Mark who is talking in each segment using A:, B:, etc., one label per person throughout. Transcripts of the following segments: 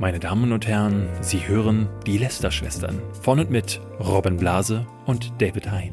A: Meine Damen und Herren, Sie hören die Lester-Schwestern von und mit Robin Blase und David Hein.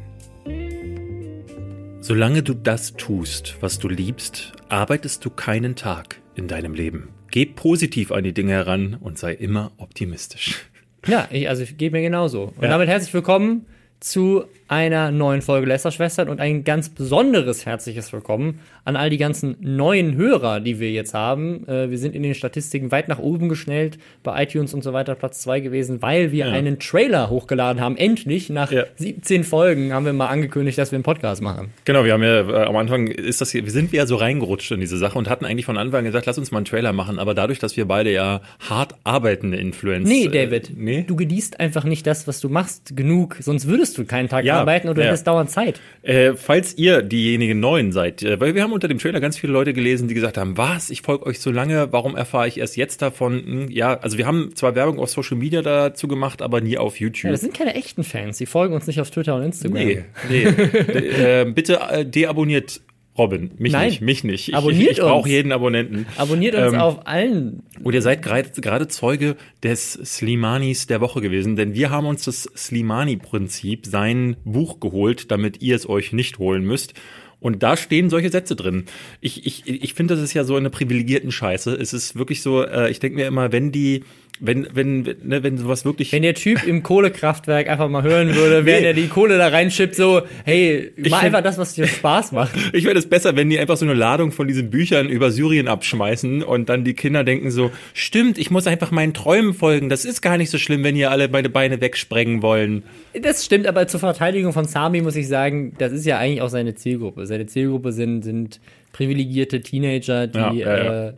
A: Solange du das tust, was du liebst, arbeitest du keinen Tag in deinem Leben. Geh positiv an die Dinge heran und sei immer optimistisch.
B: Ja, ich, also ich gebe mir genauso. Und ja. damit herzlich willkommen zu einer neuen Folge Lästerschwestern und ein ganz besonderes herzliches Willkommen an all die ganzen neuen Hörer, die wir jetzt haben. Äh, wir sind in den Statistiken weit nach oben geschnellt, bei iTunes und so weiter Platz zwei gewesen, weil wir ja. einen Trailer hochgeladen haben. Endlich, nach ja. 17 Folgen, haben wir mal angekündigt, dass wir einen Podcast machen.
A: Genau, wir haben ja äh, am Anfang ist das hier, wir sind ja so reingerutscht in diese Sache und hatten eigentlich von Anfang an gesagt, lass uns mal einen Trailer machen, aber dadurch, dass wir beide ja hart arbeitende Influencer.
B: Nee, David, äh, nee? du genießt einfach nicht das, was du machst, genug, sonst würdest du keinen Tag ja arbeiten oder ja. du hättest dauernd Zeit.
A: Äh, falls ihr diejenigen Neuen seid, äh, weil wir haben unter dem Trailer ganz viele Leute gelesen, die gesagt haben, was, ich folge euch so lange, warum erfahre ich erst jetzt davon? Hm, ja, also wir haben zwar Werbung auf Social Media dazu gemacht, aber nie auf YouTube. Ja,
B: das sind keine echten Fans, die folgen uns nicht auf Twitter und Instagram. Nee, nee.
A: äh, bitte äh, deabonniert Robin, mich Nein. nicht, mich nicht.
B: Ich, Abonniert
A: ich, ich brauche jeden Abonnenten.
B: Abonniert uns ähm, auf allen.
A: Und ihr seid gerade Zeuge des Slimanis der Woche gewesen, denn wir haben uns das Slimani-Prinzip, sein Buch geholt, damit ihr es euch nicht holen müsst. Und da stehen solche Sätze drin. Ich, ich, ich finde, das ist ja so eine privilegierten Scheiße. Es ist wirklich so, äh, ich denke mir immer, wenn die wenn, wenn, ne, wenn sowas wirklich.
B: Wenn der Typ im Kohlekraftwerk einfach mal hören würde, während nee. er die Kohle da reinschippt, so, hey, mach einfach das, was dir Spaß macht.
A: ich fände es besser, wenn die einfach so eine Ladung von diesen Büchern über Syrien abschmeißen und dann die Kinder denken so, stimmt, ich muss einfach meinen Träumen folgen. Das ist gar nicht so schlimm, wenn ihr alle meine Beine wegsprengen wollen.
B: Das stimmt, aber zur Verteidigung von Sami muss ich sagen, das ist ja eigentlich auch seine Zielgruppe. Seine Zielgruppe sind, sind privilegierte Teenager, die ja, ja, ja. Äh,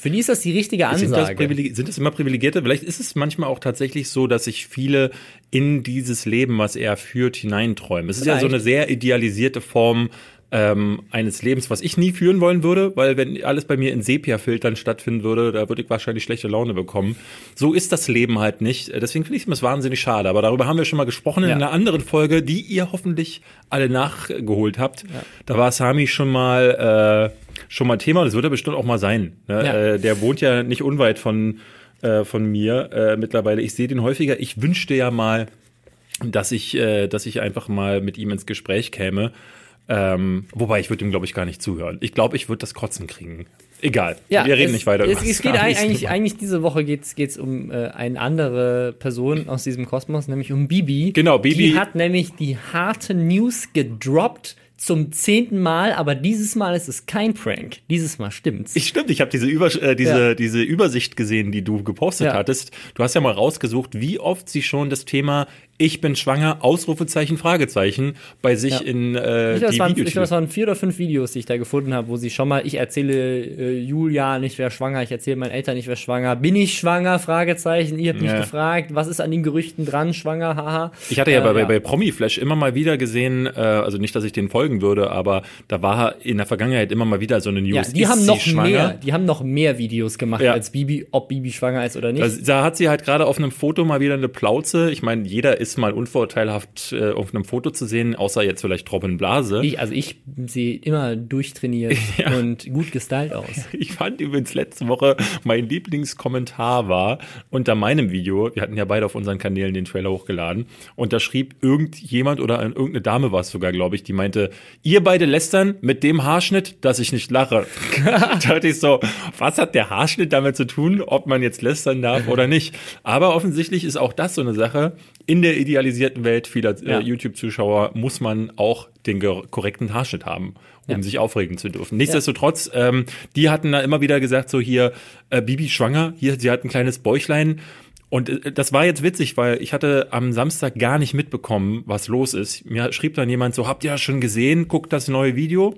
B: für die ist das die richtige Ansage.
A: Sind das, sind das immer Privilegierte? Vielleicht ist es manchmal auch tatsächlich so, dass sich viele in dieses Leben, was er führt, hineinträumen. Es ist Vielleicht. ja so eine sehr idealisierte Form ähm, eines Lebens, was ich nie führen wollen würde, weil wenn alles bei mir in Sepia-Filtern stattfinden würde, da würde ich wahrscheinlich schlechte Laune bekommen. So ist das Leben halt nicht. Deswegen finde ich es wahnsinnig schade. Aber darüber haben wir schon mal gesprochen ja. in einer anderen Folge, die ihr hoffentlich alle nachgeholt habt. Ja. Da war Sami schon mal äh, schon mal Thema. Das wird er bestimmt auch mal sein. Ne? Ja. Äh, der wohnt ja nicht unweit von, äh, von mir äh, mittlerweile. Ich sehe den häufiger. Ich wünschte ja mal, dass ich, äh, dass ich einfach mal mit ihm ins Gespräch käme. Ähm, wobei ich würde ihm, glaube ich, gar nicht zuhören. Ich glaube, ich würde das Kotzen kriegen. Egal.
B: Ja, wir reden es, nicht weiter über es, es geht eigentlich, eigentlich diese Woche geht es um äh, eine andere Person aus diesem Kosmos, nämlich um Bibi.
A: Genau, Bibi.
B: Die hat nämlich die harte News gedroppt zum zehnten Mal, aber dieses Mal ist es kein Prank. Dieses Mal stimmt's.
A: Ich stimmt, ich habe diese, Über äh, diese, ja. diese Übersicht gesehen, die du gepostet ja. hattest. Du hast ja mal rausgesucht, wie oft sie schon das Thema ich bin schwanger, Ausrufezeichen, Fragezeichen bei sich ja. in äh,
B: ich die waren, Ich glaube, es waren vier oder fünf Videos, die ich da gefunden habe, wo sie schon mal, ich erzähle äh, Julia nicht, wer schwanger, ich erzähle meinen Eltern nicht, wer schwanger, bin ich schwanger, Fragezeichen, ihr habt mich ja. gefragt, was ist an den Gerüchten dran, schwanger, haha.
A: Ich hatte ja äh, bei, ja. bei Promi Flash immer mal wieder gesehen, äh, also nicht, dass ich den folgen würde, aber da war in der Vergangenheit immer mal wieder so eine News. Ja,
B: die haben noch mehr, die haben noch mehr Videos gemacht als Bibi, ob Bibi schwanger ist oder nicht.
A: Also, da hat sie halt gerade auf einem Foto mal wieder eine Plauze. Ich meine, jeder ist mal unvorteilhaft äh, auf einem Foto zu sehen, außer jetzt vielleicht Robin Blase.
B: Ich, also ich sehe immer durchtrainiert ja. und gut gestylt aus.
A: Ich fand übrigens letzte Woche mein Lieblingskommentar war unter meinem Video, wir hatten ja beide auf unseren Kanälen den Trailer hochgeladen, und da schrieb irgendjemand oder irgendeine Dame war es sogar, glaube ich, die meinte, ihr beide lästern mit dem Haarschnitt, dass ich nicht lache. da dachte ich so, was hat der Haarschnitt damit zu tun, ob man jetzt lästern darf oder nicht? Aber offensichtlich ist auch das so eine Sache, in der idealisierten Welt vieler äh, ja. YouTube-Zuschauer muss man auch den korrekten Haarschnitt haben, um ja. sich aufregen zu dürfen. Nichtsdestotrotz, ähm, die hatten da immer wieder gesagt, so hier, äh, Bibi schwanger, hier, sie hat ein kleines Bäuchlein. Und äh, das war jetzt witzig, weil ich hatte am Samstag gar nicht mitbekommen, was los ist. Mir schrieb dann jemand so, habt ihr das schon gesehen? Guckt das neue Video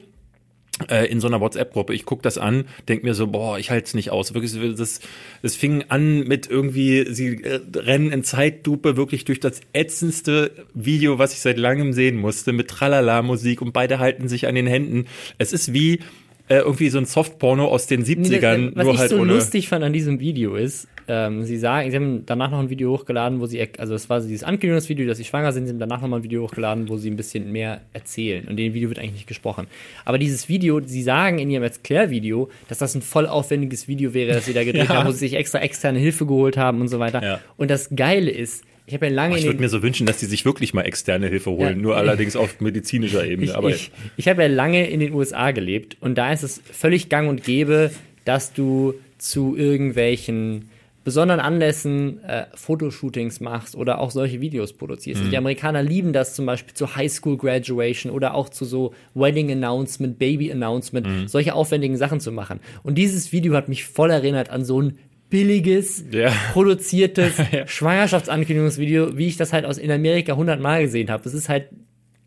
A: in so einer WhatsApp-Gruppe. Ich guck das an, denk mir so, boah, ich halte es nicht aus. Wirklich, das, das fing an mit irgendwie, sie äh, rennen in Zeitlupe wirklich durch das ätzendste Video, was ich seit langem sehen musste, mit Tralala-Musik und beide halten sich an den Händen. Es ist wie äh, irgendwie so ein Softporno aus den 70ern,
B: was nur ich halt so ohne lustig fand an diesem Video ist, ähm, sie sagen, sie haben danach noch ein Video hochgeladen, wo sie, also es war dieses Ankündigungsvideo, dass sie schwanger sind, sie haben danach noch mal ein Video hochgeladen, wo sie ein bisschen mehr erzählen. Und in dem Video wird eigentlich nicht gesprochen. Aber dieses Video, sie sagen in ihrem Erklärvideo, dass das ein voll aufwendiges Video wäre, das sie da gedreht
A: Ja.
B: haben, wo sie sich extra externe Hilfe geholt haben und so weiter.
A: Ja.
B: Und das Geile ist, ich habe ja lange
A: Ich
B: in
A: würde mir so wünschen, dass die sich wirklich mal externe Hilfe holen,
B: Ja.
A: nur allerdings auf medizinischer Ebene.
B: Ich,
A: aber
B: ich, ich habe ja lange in den USA gelebt und da ist es völlig gang und gäbe, dass du zu irgendwelchen besonderen Anlässen äh, Fotoshootings machst oder auch solche Videos produzierst.
A: Mhm.
B: Die Amerikaner lieben das zum Beispiel zu High School Graduation oder auch zu so Wedding Announcement, Baby Announcement,
A: Mhm.
B: solche aufwendigen Sachen zu machen. Und dieses Video hat mich voll erinnert an so ein billiges,
A: Ja.
B: produziertes Schwangerschaftsankündigungsvideo, wie ich das halt aus in Amerika hundertmal gesehen habe. Das ist halt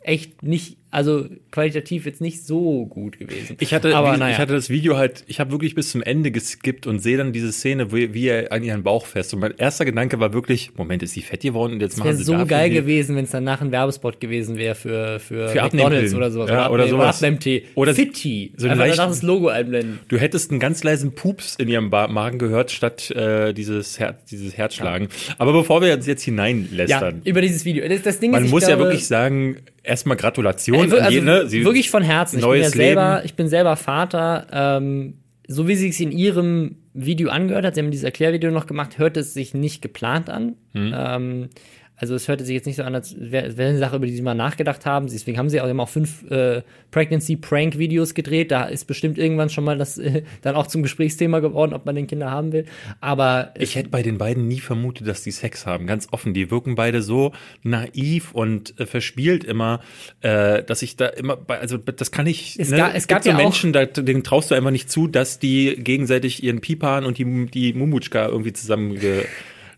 B: echt nicht, also qualitativ jetzt nicht so gut gewesen.
A: Ich hatte,
B: aber
A: wie,
B: naja.
A: ich hatte das Video halt, ich habe wirklich bis zum Ende geskippt und sehe dann diese Szene, wie, wie er an ihren Bauch fest. Und mein erster Gedanke war wirklich, Moment, ist sie fett geworden und jetzt machen
B: wäre
A: sie
B: so geil
A: die-
B: gewesen, wenn es danach ein Werbespot gewesen wäre für, für,
A: Für
B: McDonalds oder sowas.
A: Ja, oder
B: Abnehm-
A: sowas.
B: Abnehmtee.
A: Oder
B: Fitti.
A: so
B: Einfach
A: leichten-
B: das Logo einblenden.
A: Du hättest einen ganz leisen Pups in ihrem Magen gehört, statt äh, dieses, Her dieses Herzschlagen. Aber bevor wir uns jetzt
B: Ja,
A: hineinlästern,
B: über dieses Video. Das, das Ding
A: man
B: ist,
A: muss ja
B: glaube,
A: wirklich sagen, erstmal Gratulation
B: also
A: jeden, ne? Sie-
B: wirklich von Herzen. Ich bin, ja selber,
A: Leben.
B: ich bin selber Vater. Ähm, so wie sie es in ihrem Video angehört hat, sie haben dieses Erklärvideo noch gemacht, hört es sich nicht geplant an.
A: Hm.
B: Ähm, also es hörte sich jetzt nicht so an, als wäre wär eine Sache, über die sie mal nachgedacht haben. Deswegen haben sie auch, haben auch fünf äh, Pregnancy-Prank-Videos gedreht. Da ist bestimmt irgendwann schon mal das äh, dann auch zum Gesprächsthema geworden, ob man den Kinder haben will. Aber
A: Ich hätte bei den beiden nie vermutet, dass die Sex haben. Ganz offen. Die wirken beide so naiv und äh, verspielt immer, äh, dass ich da immer bei, also das kann ich.
B: Es
A: ne?
B: ga- es
A: gibt
B: gab
A: so
B: ja
A: Menschen, da, denen traust du einfach nicht zu, dass die gegenseitig ihren Pipan und die, die Mumutschka irgendwie zusammen,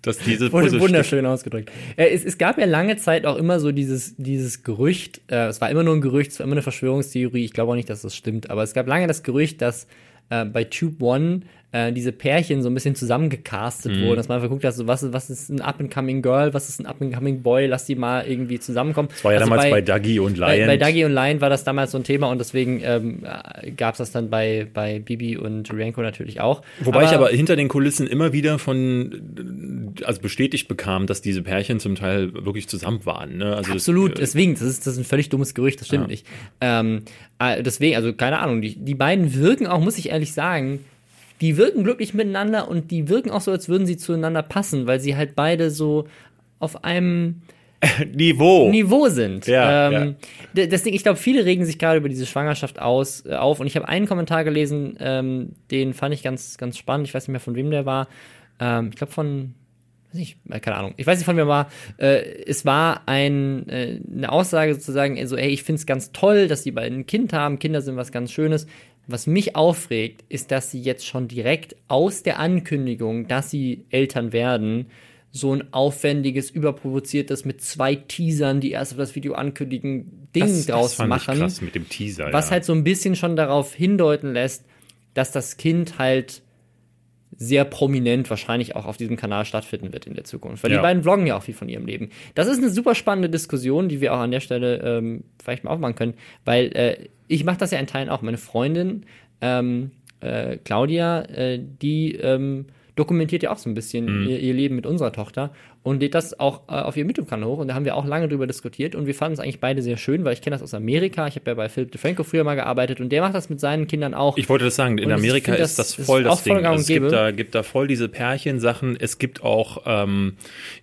A: dass diese
B: Wurde wunderschön ausgedrückt. Äh, es, es gab ja lange Zeit auch immer so dieses, dieses Gerücht, äh, es war immer nur ein Gerücht, es war immer eine Verschwörungstheorie, ich glaube auch nicht, dass das stimmt, aber es gab lange das Gerücht, dass äh, bei Tube One äh, diese Pärchen so ein bisschen zusammengecastet
A: Mhm.
B: wurden, dass man einfach guckt so, was, ist- was ist ein Up-and-Coming Girl, was ist ein Up-and-Coming Boy, lass die mal irgendwie zusammenkommen.
A: Das war ja
B: Also
A: damals bei, Dagi und
B: bei,
A: Lion.
B: bei Dagi und Lion war das damals so ein Thema und deswegen ähm, gab es das dann bei, bei Bibi und Rienko natürlich auch.
A: Wobei ich aber hinter den Kulissen immer wieder von, also bestätigt bekam, dass diese Pärchen zum Teil wirklich zusammen waren. Ne? Also
B: Absolut,
A: Das,
B: deswegen, das ist, das ist ein völlig dummes Gerücht, das stimmt
A: Ja.
B: nicht. Ähm, äh, deswegen, also keine Ahnung, die, die beiden wirken auch, muss ich ehrlich sagen, die wirken glücklich miteinander und die wirken auch so, als würden sie zueinander passen, weil sie halt beide so auf einem
A: Niveau.
B: Niveau sind.
A: Ja,
B: ähm, d- Deswegen, ich glaube, viele regen sich gerade über diese Schwangerschaft aus, äh, auf. Und ich habe einen Kommentar gelesen, ähm, den fand ich ganz, ganz spannend. Ich weiß nicht mehr, von wem der war. Ähm, ich glaube, von weiß nicht, äh, keine Ahnung, ich weiß nicht von wem war, äh, es war ein, äh, eine Aussage sozusagen, so, ey, ich finde es ganz toll, dass die beiden ein Kind haben, Kinder sind was ganz Schönes. Was mich aufregt, ist, dass sie jetzt schon direkt aus der Ankündigung, dass sie Eltern werden, so ein aufwendiges, überprovoziertes mit zwei Teasern, die erst auf das Video ankündigen, Ding
A: das,
B: draus
A: das fand
B: machen.
A: Ich krass mit dem Teaser.
B: Was
A: ja.
B: halt so ein bisschen schon darauf hindeuten lässt, dass das Kind halt sehr prominent wahrscheinlich auch auf diesem Kanal stattfinden wird in der Zukunft. Weil
A: Ja.
B: die beiden vloggen ja auch viel von ihrem Leben. Das ist eine super spannende Diskussion, die wir auch an der Stelle ähm, vielleicht mal aufmachen können, weil äh, ich mache das ja in Teilen auch. Meine Freundin ähm, äh, Claudia, äh, die ähm, dokumentiert ja auch so ein bisschen
A: Mhm.
B: ihr, ihr Leben mit unserer Tochter und lädt das auch äh, auf ihrem YouTube-Kanal hoch. Und da haben wir auch lange drüber diskutiert und wir fanden es eigentlich beide sehr schön, weil ich kenne das aus Amerika. Ich habe ja bei Philip DeFranco früher mal gearbeitet und der macht das mit seinen Kindern auch.
A: Ich wollte das sagen, in
B: Und
A: Amerika ist
B: das
A: das voll das
B: voll
A: Ding.
B: und
A: Also es gibt da, gibt da voll diese Pärchensachen. Es gibt auch ähm,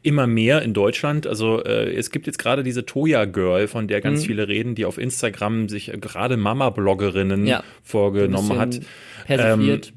A: immer mehr in Deutschland. Also äh, es gibt jetzt gerade diese Toya Girl, von der
B: Mhm.
A: ganz viele reden, die auf Instagram sich äh, gerade Mama-Bloggerinnen
B: Ja.
A: vorgenommen hat.
B: Persifliert.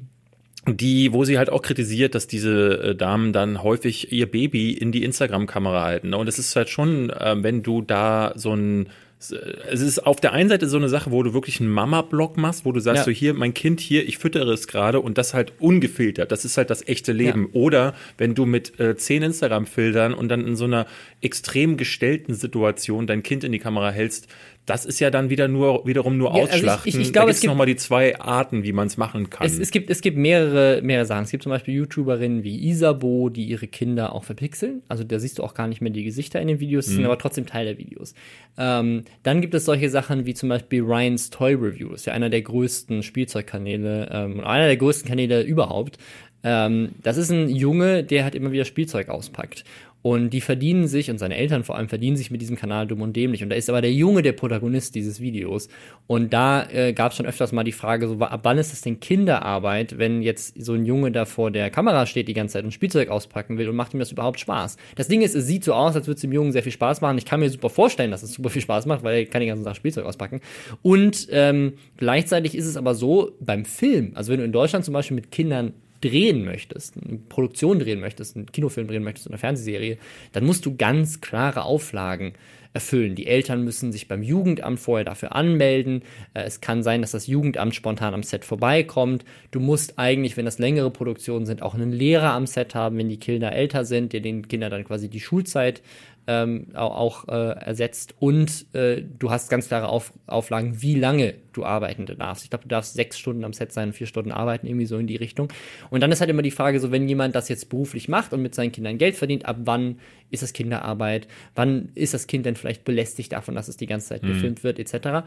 A: Die, wo sie halt auch kritisiert, dass diese äh, Damen dann häufig ihr Baby in die Instagram-Kamera halten. Ne? Und es ist halt schon, äh, wenn du da so ein es ist auf der einen Seite so eine Sache, wo du wirklich einen Mama-Blog machst, wo du sagst,
B: Ja.
A: so hier, mein Kind hier, ich füttere es gerade und das halt ungefiltert. Das ist halt das echte Leben. Oder wenn du mit äh, zehn Instagram-Filtern und dann in so einer extrem gestellten Situation dein Kind in die Kamera hältst, das ist ja dann wieder nur wiederum nur
B: Ja, also ich- ich- ich glaube, es gibt-
A: noch mal die zwei Arten, wie man es machen kann.
B: Es, es, gibt, es gibt mehrere, mehrere Sachen. Es gibt zum Beispiel YouTuberinnen wie Isabo, die ihre Kinder auch verpixeln. Also da siehst du auch gar nicht mehr die Gesichter in den Videos,
A: Mhm.
B: sind aber trotzdem Teil der Videos. Ähm, dann gibt es solche Sachen wie zum Beispiel Ryan's Toy Review. Ist ja einer der größten Spielzeugkanäle ähm, und einer der größten Kanäle überhaupt. Ähm, das ist ein Junge, der halt immer wieder Spielzeug auspackt. Und die verdienen sich, und seine Eltern vor allem verdienen sich mit diesem Kanal dumm und dämlich. Und da ist aber der Junge der Protagonist dieses Videos. Und da äh, gab es schon öfters mal die Frage, so, ab wann ist das denn Kinderarbeit, wenn jetzt so ein Junge da vor der Kamera steht die ganze Zeit und Spielzeug auspacken will und macht ihm das überhaupt Spaß? Das Ding ist, es sieht so aus, als würde es dem Jungen sehr viel Spaß machen. Ich kann mir super vorstellen, dass es super viel Spaß macht, weil er kann den ganzen Tag Spielzeug auspacken. Und ähm, gleichzeitig ist es aber so, beim Film, also wenn du in Deutschland zum Beispiel mit Kindern drehen möchtest, eine Produktion drehen möchtest, einen Kinofilm drehen möchtest, eine Fernsehserie, dann musst du ganz klare Auflagen erfüllen. Die Eltern müssen sich beim Jugendamt vorher dafür anmelden. Äh, es kann sein, dass das Jugendamt spontan am Set vorbeikommt. Du musst eigentlich, wenn das längere Produktionen sind, auch einen Lehrer am Set haben, wenn die Kinder älter sind, der den Kindern dann quasi die Schulzeit ähm, auch, äh, ersetzt und äh, du hast ganz klare Auf Auflagen, wie lange du arbeiten darfst. Ich glaube, du darfst sechs Stunden am Set sein, vier Stunden arbeiten, irgendwie so in die Richtung. Und dann ist halt immer die Frage, so wenn jemand das jetzt beruflich macht und mit seinen Kindern Geld verdient, ab wann ist das Kinderarbeit? Wann ist das Kind denn vielleicht belästigt davon, dass es die ganze Zeit mhm. gefilmt wird, etc.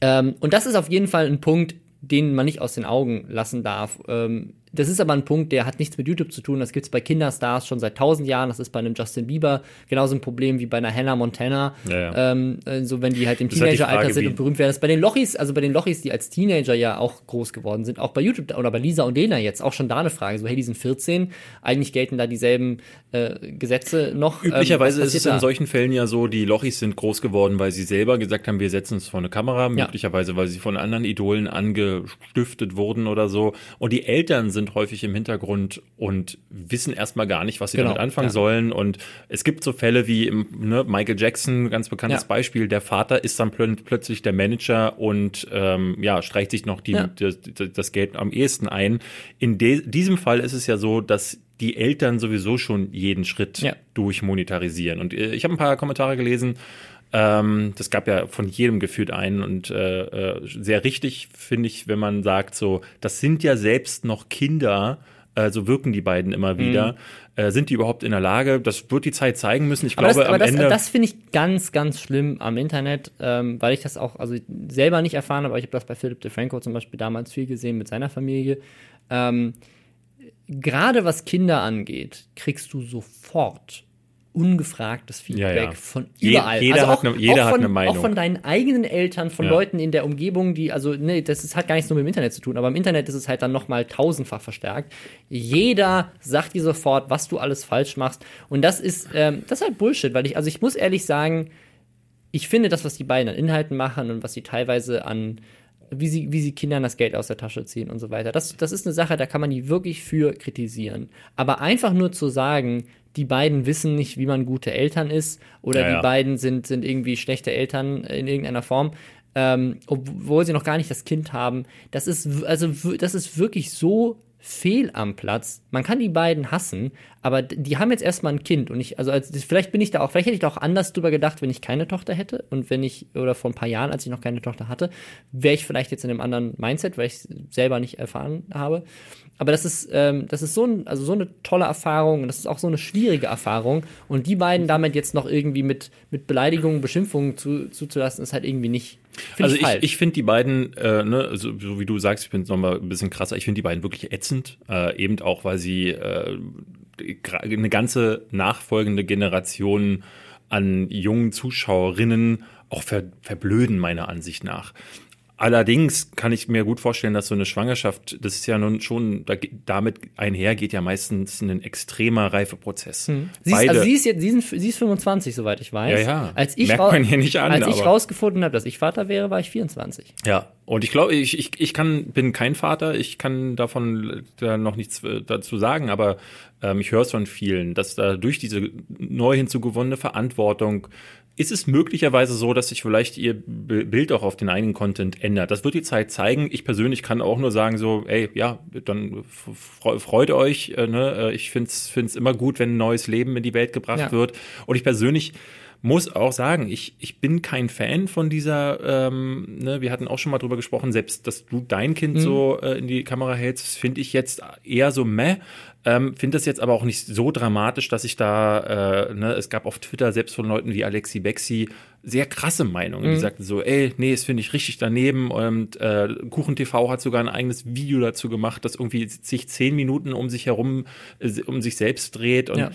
B: Ähm, und das ist auf jeden Fall ein Punkt, den man nicht aus den Augen lassen darf. Ähm, das ist aber ein Punkt, der hat nichts mit YouTube zu tun. Das gibt es bei Kinderstars schon seit tausend Jahren. Das ist bei einem Justin Bieber genauso ein Problem wie bei einer Hannah Montana. Ja, ja. Ähm, so also wenn die halt im Teenageralter sind und berühmt werden. Das ist bei den Lochis, also bei den Lochis, die als Teenager ja auch groß geworden sind, auch bei YouTube oder bei Lisa und Lena jetzt auch schon da eine Frage. So, hey, die sind 14, eigentlich gelten da dieselben äh, Gesetze noch.
A: Ähm, Üblicherweise ähm, ist es da? in solchen Fällen ja so, die Lochis sind groß geworden, weil sie selber gesagt haben, wir setzen uns vor eine Kamera, ja. möglicherweise, weil sie von anderen Idolen angestiftet wurden oder so. Und die Eltern sind häufig im Hintergrund und wissen erstmal gar nicht, was sie genau, damit anfangen ja. sollen. Und es gibt so Fälle wie ne, Michael Jackson, ganz bekanntes ja. Beispiel, der Vater ist dann plö plötzlich der Manager und ähm, ja, streicht sich noch die, ja. das, das Geld am ehesten ein. In diesem Fall ist es ja so, dass die Eltern sowieso schon jeden Schritt durchmonetarisieren. Und äh, ich habe ein paar Kommentare gelesen. Ähm, das gab ja von jedem gefühlt einen und äh, äh, sehr richtig finde ich, wenn man sagt, so, das sind ja selbst noch Kinder, äh, so wirken die beiden immer wieder. Mhm. Äh, sind die überhaupt in der Lage? Das wird die Zeit zeigen müssen. Ich aber glaube,
B: das,
A: am
B: das,
A: Ende.
B: Das finde ich ganz, ganz schlimm am Internet, ähm, weil ich das auch, also selber nicht erfahren habe, aber ich habe das bei Philip DeFranco zum Beispiel damals viel gesehen mit seiner Familie. Ähm, gerade was Kinder angeht, kriegst du sofort ungefragtes Feedback ja, ja. von überall.
A: jeder also auch, hat eine, jeder
B: von,
A: hat eine Meinung.
B: Auch von deinen eigenen Eltern, von ja. Leuten in der Umgebung, die, also, ne, das ist, hat gar nichts nur mit dem Internet zu tun, aber im Internet ist es halt dann nochmal tausendfach verstärkt. Jeder sagt dir sofort, was du alles falsch machst. Und das ist, ähm, das ist halt Bullshit, weil ich, also ich muss ehrlich sagen, ich finde das, was die beiden an Inhalten machen und was sie teilweise an wie sie, wie sie Kindern das Geld aus der Tasche ziehen und so weiter. Das, das ist eine Sache, da kann man die wirklich für kritisieren. Aber einfach nur zu sagen, die beiden wissen nicht, wie man gute Eltern ist oder ja, die ja. beiden sind, sind irgendwie schlechte Eltern in irgendeiner Form, ähm, obwohl sie noch gar nicht das Kind haben, das ist, also, das ist wirklich so fehl am Platz. Man kann die beiden hassen, aber die haben jetzt erstmal ein Kind und ich, also als, vielleicht bin ich da auch, vielleicht hätte ich da auch anders drüber gedacht, wenn ich keine Tochter hätte und wenn ich, oder vor ein paar Jahren, als ich noch keine Tochter hatte, wäre ich vielleicht jetzt in einem anderen Mindset, weil ich es selber nicht erfahren habe. Aber das ist, ähm, das ist so, ein, also so eine tolle Erfahrung und das ist auch so eine schwierige Erfahrung. Und die beiden damit jetzt noch irgendwie mit, mit Beleidigungen, Beschimpfungen zu, zuzulassen, ist halt irgendwie nicht.
A: Also ich, ich, ich finde die beiden, äh, ne, so, so wie du sagst, ich bin nochmal ein bisschen krasser, ich finde die beiden wirklich ätzend, äh, eben auch, weil sie äh, eine ganze nachfolgende Generation an jungen Zuschauerinnen auch ver verblöden, meiner Ansicht nach. Allerdings kann ich mir gut vorstellen, dass so eine Schwangerschaft, das ist ja nun schon, damit einher geht ja meistens ein extremer Reifeprozess. Hm.
B: Sie, ist, also sie ist jetzt, sie, sind, sie ist 25, soweit ich weiß.
A: Ja, ja.
B: Als ich,
A: Merkt man hier nicht an,
B: als ich rausgefunden habe, dass ich Vater wäre, war ich 24.
A: Ja, und ich glaube, ich, ich, ich kann, bin kein Vater, ich kann davon da noch nichts äh, dazu sagen, aber ähm, ich höre es von vielen, dass da durch diese neu hinzugewonnene Verantwortung ist es möglicherweise so, dass sich vielleicht ihr Bild auch auf den eigenen Content ändert. Das wird die Zeit zeigen. Ich persönlich kann auch nur sagen so, ey, ja, dann freut euch. Äh, ne? Äh, ich finde es immer gut, wenn ein neues Leben in die Welt gebracht ja. wird. Und ich persönlich muss auch sagen, ich, ich bin kein Fan von dieser, ähm, ne, wir hatten auch schon mal drüber gesprochen, selbst dass du dein Kind mhm. so äh, in die Kamera hältst, finde ich jetzt eher so meh. Ähm, Finde das jetzt aber auch nicht so dramatisch, dass ich da, äh, ne, es gab auf Twitter selbst von Leuten wie Alexi Bexi sehr krasse Meinungen. Mhm. Die sagten so, ey, nee, das finde ich richtig daneben. Und äh, KuchenTV hat sogar ein eigenes Video dazu gemacht, das irgendwie sich zehn Minuten um sich herum, äh, um sich selbst dreht. Und ja.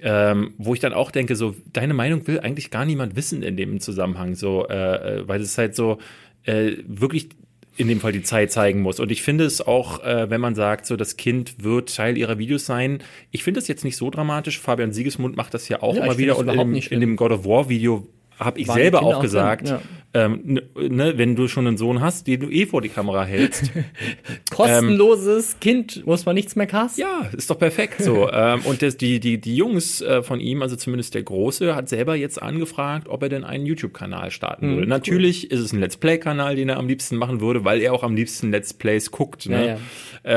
A: Ähm, wo ich dann auch denke, so, deine Meinung will eigentlich gar niemand wissen in dem Zusammenhang, so, äh, äh weil es halt so äh, wirklich in dem Fall die Zeit zeigen muss. Und ich finde es auch, äh, wenn man sagt, so das Kind wird Teil ihrer Videos sein. Ich finde das jetzt nicht so dramatisch. Fabian Siegesmund macht das ja auch ja, immer wieder. Und in, in, dem God of War Video habe ich War selber auch gesagt, ja. Ähm, ne, wenn du schon einen Sohn hast, den du eh vor die Kamera hältst.
B: Kostenloses ähm, Kind, muss man nichts mehr casten.
A: Ja, ist doch perfekt so. ähm, und das, die, die, die Jungs äh, von ihm, also zumindest der Große, hat selber jetzt angefragt, ob er denn einen YouTube-Kanal starten mhm, würde. Natürlich ist es ein Let's Play-Kanal, den er am liebsten machen würde, weil er auch am liebsten Let's Plays guckt. Ne? Ja, ja.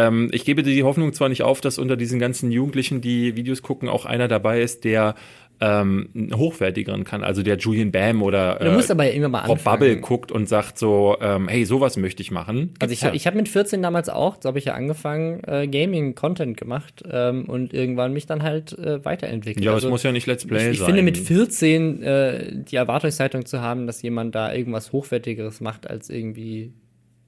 A: Ähm, ich gebe dir die Hoffnung zwar nicht auf, dass unter diesen ganzen Jugendlichen, die Videos gucken, auch einer dabei ist, der ähm, hochwertigeren kann. Also der Julian Bam oder
B: äh, ja immer mal
A: Rob Bubble guckt und sagt so, ähm, hey, sowas möchte ich machen.
B: Gibt's also ich, ja. ich habe mit 14 damals auch, so habe ich ja angefangen, äh, Gaming-Content gemacht ähm, und irgendwann mich dann halt äh, weiterentwickelt.
A: Ja, aber also, es muss ja nicht Let's Play
B: ich, ich
A: sein.
B: Ich finde mit 14 äh, die Erwartungshaltung zu haben, dass jemand da irgendwas Hochwertigeres macht, als irgendwie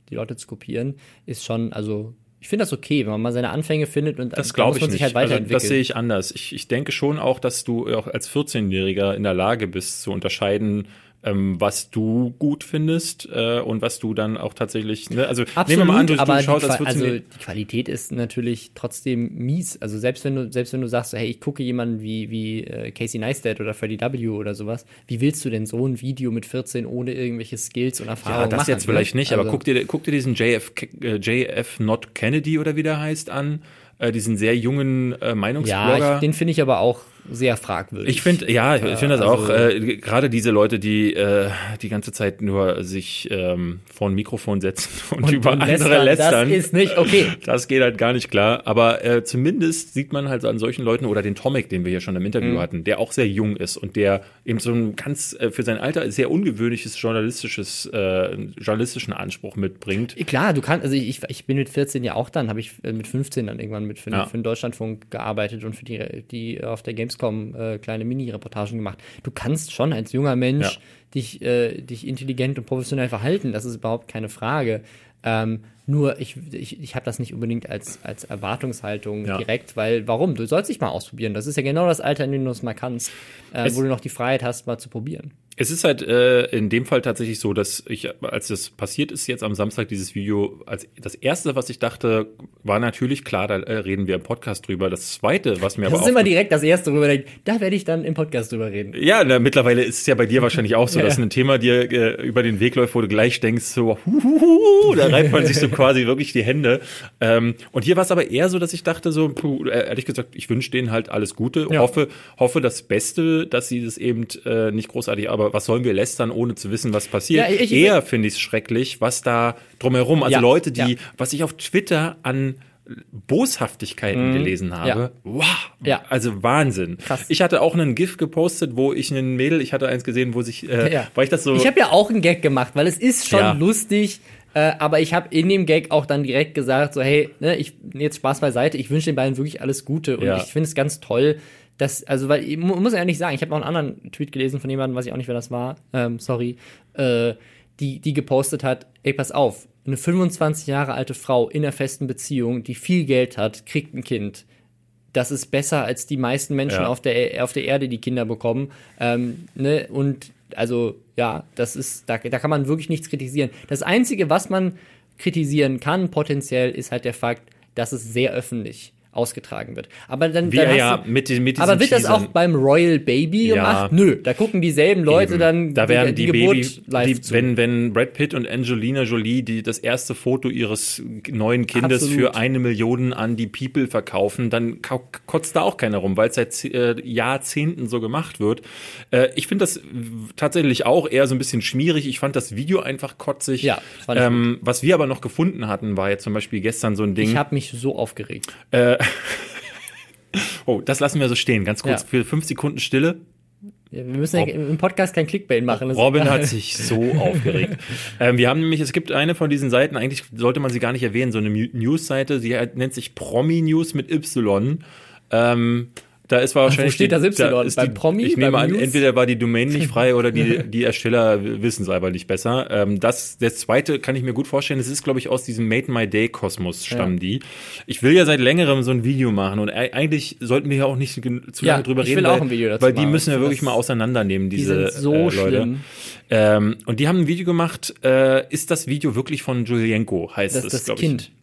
B: die Leute zu kopieren, ist schon, also ich finde das okay, wenn man mal seine Anfänge findet und
A: das glaube ich nicht. Halt also, das sehe ich anders. Ich, ich denke schon auch, dass du auch als 14-Jähriger in der Lage bist zu unterscheiden, ähm, was du gut findest äh, und was du dann auch tatsächlich. Ne? Also
B: Absolut, nehmen wir mal an, du, du schaust als Also die Qualität ist natürlich trotzdem mies. Also selbst wenn du selbst wenn du sagst, hey, ich gucke jemanden wie wie äh, Casey Neistat oder Freddie W oder sowas, wie willst du denn so ein Video mit 14 ohne irgendwelche Skills und Erfahrungen
A: machen? Ja, das
B: machen,
A: jetzt ne? vielleicht nicht, also, aber guck dir guck dir diesen JF äh, JF Not Kennedy oder wie der heißt an, äh, diesen sehr jungen äh, Meinungsblogger. Ja,
B: ich, den finde ich aber auch sehr fragwürdig.
A: Ich finde, ja, ich finde das also, auch, äh, gerade diese Leute, die äh, die ganze Zeit nur sich ähm, vor ein Mikrofon setzen und, und über und andere lästern.
B: Das ist nicht okay.
A: Das geht halt gar nicht klar. Aber äh, zumindest sieht man halt an solchen Leuten oder den Tomek, den wir hier schon im Interview mhm. hatten, der auch sehr jung ist und der eben so ein ganz äh, für sein Alter sehr ungewöhnliches journalistisches äh, journalistischen Anspruch mitbringt.
B: Klar, du kannst, also ich, ich bin mit 14 ja auch dann, habe ich äh, mit 15 dann irgendwann mit für, ja. für den Deutschlandfunk gearbeitet und für die, die auf der Games Gamescom äh, kleine Mini-Reportagen gemacht. Du kannst schon als junger Mensch ja. dich, äh, dich intelligent und professionell verhalten, das ist überhaupt keine Frage. Ähm, nur ich, ich, ich habe das nicht unbedingt als, als Erwartungshaltung ja. direkt, weil warum? Du sollst dich mal ausprobieren. Das ist ja genau das Alter, in dem du es mal kannst, äh, wo du noch die Freiheit hast, mal zu probieren.
A: Es ist halt äh, in dem Fall tatsächlich so, dass ich, als das passiert ist jetzt am Samstag, dieses Video, als das erste, was ich dachte, war natürlich klar, da äh, reden wir im Podcast drüber. Das zweite, was mir
B: das
A: aber
B: Das ist immer direkt das erste, worüber ich, da werde ich dann im Podcast drüber reden.
A: Ja, na, mittlerweile ist es ja bei dir wahrscheinlich auch so, ja, dass ein Thema dir äh, über den Weg läuft, wo du gleich denkst, so, huhuhu, da reibt man sich so quasi wirklich die Hände. Ähm, und hier war es aber eher so, dass ich dachte so, puh, äh, ehrlich gesagt, ich wünsche denen halt alles Gute, ja. hoffe, hoffe das Beste, dass sie das eben äh, nicht großartig, aber was sollen wir lästern, ohne zu wissen, was passiert? Ja, ich, Eher finde ich es schrecklich, was da drumherum, also ja, Leute, die, was ich auf Twitter an Boshaftigkeiten mhm. gelesen habe. Ja. Wow. Ja. Also Wahnsinn. Krass. Ich hatte auch einen GIF gepostet, wo ich einen Mädel, ich hatte eins gesehen, wo sich, äh, ja. weil ich das so.
B: Ich habe ja auch einen Gag gemacht, weil es ist schon ja. lustig. Äh, aber ich habe in dem Gag auch dann direkt gesagt, so hey, ne, ich jetzt Spaß beiseite, ich wünsche den beiden wirklich alles Gute und ich finde es ganz toll, das, also, weil ich muss ja nicht sagen, ich habe noch einen anderen Tweet gelesen von jemandem, weiß ich auch nicht, wer das war, ähm, sorry, äh, die, die gepostet hat, ey, pass auf, eine 25 Jahre alte Frau in einer festen Beziehung, die viel Geld hat, kriegt ein Kind. Das ist besser als die meisten Menschen ja. auf, der, auf der Erde, die Kinder bekommen. Ähm, ne? Und also, ja, das ist, da, da kann man wirklich nichts kritisieren. Das Einzige, was man kritisieren kann, potenziell, ist halt der Fakt, dass es sehr öffentlich ausgetragen wird. Aber dann,
A: Wie,
B: dann
A: ja, du, mit, mit
B: aber wird das auch beim Royal Baby ja. gemacht? Nö, da gucken dieselben Leute Eben. dann
A: da werden die, die, die Baby, live die. Wenn, wenn Brad Pitt und Angelina Jolie die das erste Foto ihres neuen Kindes Absolut. für eine Million an die People verkaufen, dann kotzt da auch keiner rum, weil es seit äh, Jahrzehnten so gemacht wird. Äh, ich finde das tatsächlich auch eher so ein bisschen schmierig. Ich fand das Video einfach kotzig.
B: Ja,
A: ähm, was wir aber noch gefunden hatten, war jetzt zum Beispiel gestern so ein Ding.
B: Ich habe mich so aufgeregt.
A: Äh, oh, das lassen wir so stehen. Ganz kurz ja. für fünf Sekunden Stille.
B: Wir müssen ja im Podcast kein Clickbait machen.
A: Robin hat sich so aufgeregt. Ähm, wir haben nämlich, es gibt eine von diesen Seiten, eigentlich sollte man sie gar nicht erwähnen, so eine News-Seite, sie nennt sich Promi News mit Y. Ähm, da ist wahrscheinlich.
B: Wo steht das Y?
A: Da ist die,
B: Promi?
A: Ich nehme
B: Beim
A: an,
B: News?
A: entweder war die Domain nicht frei oder die, die Ersteller wissen es aber nicht besser. Ähm, das, das zweite kann ich mir gut vorstellen. Es ist, glaube ich, aus diesem Made My Day Kosmos stammen
B: Ja.
A: die. Ich will ja seit längerem so ein Video machen und e- eigentlich sollten wir ja auch nicht zu
B: Ja,
A: lange drüber
B: ich
A: reden,
B: will
A: weil,
B: auch ein Video dazu
A: weil die
B: machen.
A: müssen wir
B: Das-
A: wirklich mal auseinandernehmen,
B: Die
A: diese
B: sind so
A: äh, Leute.
B: schlimm.
A: Ähm, und die haben ein Video gemacht. Äh, ist das Video wirklich von Julienko? Heißt
B: Das
A: es,
B: ist das Kind.
A: Ich.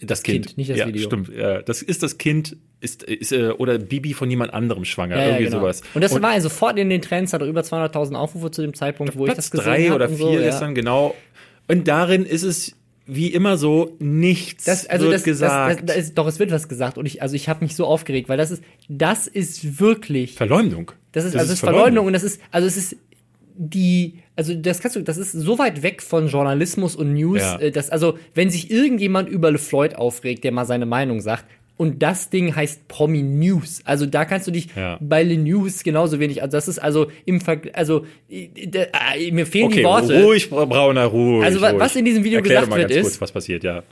A: Das Kind,
B: Kind, nicht das
A: ja,
B: Video.
A: Stimmt. Das ist das Kind, ist, ist äh, oder Bibi von jemand anderem schwanger,
B: Ja, ja,
A: irgendwie
B: genau.
A: sowas.
B: Und das war sofort in den Trends, hat er über 200.000 Aufrufe zu dem Zeitpunkt, wo ich das
A: Platz
B: gesehen
A: drei
B: habe
A: oder
B: und
A: vier
B: so,
A: ist dann genau. Und darin ist es wie immer so nichts
B: Das, also
A: wird
B: das,
A: gesagt.
B: Das, das, das ist, doch, es wird was gesagt und ich, also ich habe mich so aufgeregt, weil das ist, das ist wirklich,
A: Verleumdung.
B: das ist, also es ist Verleumdung und das ist, also es ist die, also das kannst du, das ist so weit weg von Journalismus und News,
A: Ja.
B: äh, dass, also wenn sich irgendjemand über LeFloid aufregt, der mal seine Meinung sagt, und das Ding heißt Promi News. Also da kannst du dich
A: Ja.
B: bei Le News genauso wenig, also das ist also im Vergleich, also äh, mir fehlen
A: Okay,
B: die Worte.
A: ruhig, Brauner, ruhig.
B: Also,
A: ruhig.
B: was in diesem Video
A: Erklär
B: gesagt wird,
A: ganz
B: ist-
A: kurz, was passiert, ja.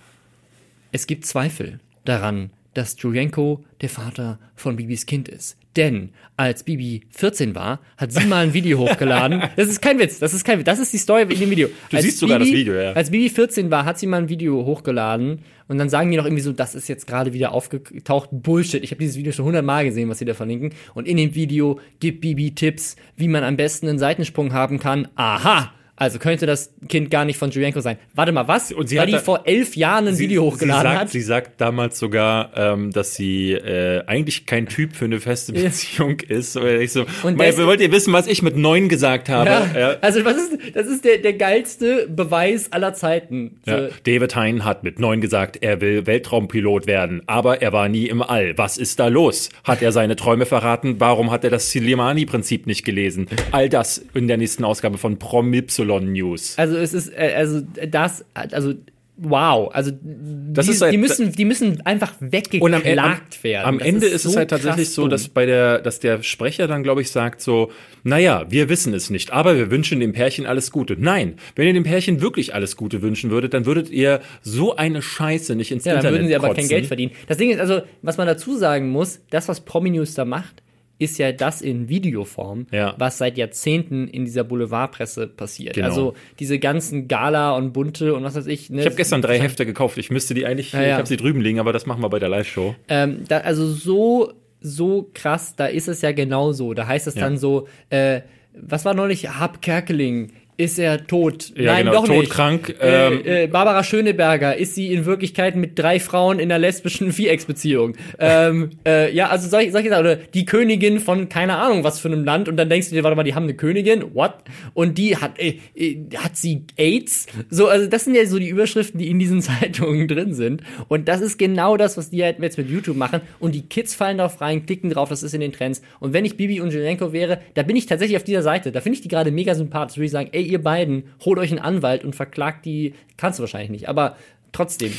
B: Es gibt Zweifel daran, dass Julienko der Vater von Bibis Kind ist. Denn als Bibi 14 war, hat sie mal ein Video hochgeladen. Das ist kein Witz, das ist kein Witz. Das ist die Story in dem Video.
A: Du siehst sogar das Video, ja.
B: Als Bibi 14 war, hat sie mal ein Video hochgeladen und dann sagen die noch irgendwie so, das ist jetzt gerade wieder aufgetaucht. Bullshit. Ich habe dieses Video schon hundertmal gesehen, was sie da verlinken. Und in dem Video gibt Bibi Tipps, wie man am besten einen Seitensprung haben kann. Aha! Also könnte das Kind gar nicht von Julienko sein. Warte mal, was?
A: Und sie
B: Weil
A: hat
B: die
A: da-
B: vor elf Jahren ein Video hochgeladen
A: sie sagt,
B: hat.
A: Sie sagt damals sogar, ähm, dass sie äh, eigentlich kein Typ für eine feste Beziehung ist. Oder ich so,
B: Und das-
A: wollt ihr wissen, was ich mit neun gesagt habe?
B: Ja,
A: Ja.
B: Also was ist, das ist der, der geilste Beweis aller Zeiten.
A: Ja. David Hein hat mit neun gesagt, er will Weltraumpilot werden, aber er war nie im All. Was ist da los? Hat er seine Träume verraten? Warum hat er das Silimani-Prinzip nicht gelesen? All das in der nächsten Ausgabe von Promypsilon News.
B: Also es ist, äh, also das, also wow, also die,
A: ist halt-
B: die müssen, die müssen einfach
A: Und am,
B: weggeklagt
A: am,
B: werden.
A: am
B: Das
A: Ende ist, es
B: so
A: halt tatsächlich so, dass bei der, dass der Sprecher dann, glaube ich, sagt so, naja, wir wissen es nicht, aber wir wünschen dem Pärchen alles Gute. Nein, wenn ihr dem Pärchen wirklich alles Gute wünschen würdet, dann würdet ihr so eine Scheiße nicht ins
B: ja, dann
A: Internet
B: würden sie aber kein. Geld verdienen. Das Ding ist also, was man dazu sagen muss, das, was Prominews da macht, ist ja das in Videoform,
A: Ja.
B: was seit Jahrzehnten in dieser Boulevardpresse passiert.
A: Genau.
B: Also diese ganzen Gala und Bunte und was weiß ich. Ne,
A: Ich habe gestern drei Hefte gekauft. Ich müsste die eigentlich,
B: Ja, ja.
A: ich habe sie drüben liegen, aber das machen wir bei der Live-Show.
B: Ähm, da, also so, so krass, da ist es ja genauso. Da heißt es dann so, äh, was war neulich? Hab Kerkeling. Ist er tot?
A: Ja,
B: Nein,
A: genau,
B: doch nicht.
A: todkrank, ähm,
B: Äh, äh, Barbara Schöneberger, ist sie in Wirklichkeit mit drei Frauen in einer lesbischen Vierecksbeziehung? ähm, äh, ja, also solche, solche Sachen. Oder die Königin von keine Ahnung was für einem Land und dann denkst du dir, warte mal, die haben eine Königin? What? Und die hat, äh, äh, hat sie AIDS? So, also das sind ja so die Überschriften, die in diesen Zeitungen drin sind. Und das ist genau das, was die halt jetzt mit YouTube machen. Und die Kids fallen darauf rein, klicken drauf, das ist in den Trends. Und wenn ich Bibi und Jelenko wäre, da bin ich tatsächlich auf dieser Seite. Da finde ich die gerade mega sympathisch. Würde ich sagen, ey, ihr beiden, holt euch einen Anwalt und verklagt die. Kannst du wahrscheinlich nicht, aber trotzdem.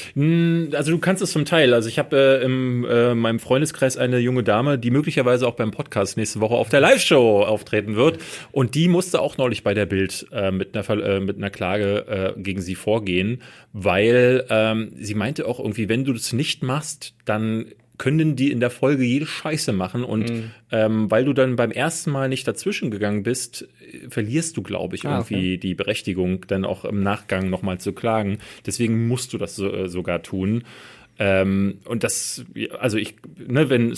A: Also du kannst es zum Teil. Also ich habe äh, in äh, meinem Freundeskreis eine junge Dame, die möglicherweise auch beim Podcast nächste Woche auf der Live-Show auftreten wird. Und die musste auch neulich bei der Bild äh, mit, einer, äh, mit einer Klage äh, gegen sie vorgehen, weil ähm, sie meinte auch irgendwie, wenn du das nicht machst, dann können die in der Folge jede Scheiße machen und
B: Mhm.
A: ähm, weil du dann beim ersten Mal nicht dazwischen gegangen bist, verlierst du, glaube ich,
B: Ah,
A: irgendwie die Berechtigung, dann auch im Nachgang nochmal zu klagen. Deswegen musst du das so, äh, sogar tun. Ähm, und das, also ich, ne, wenn äh,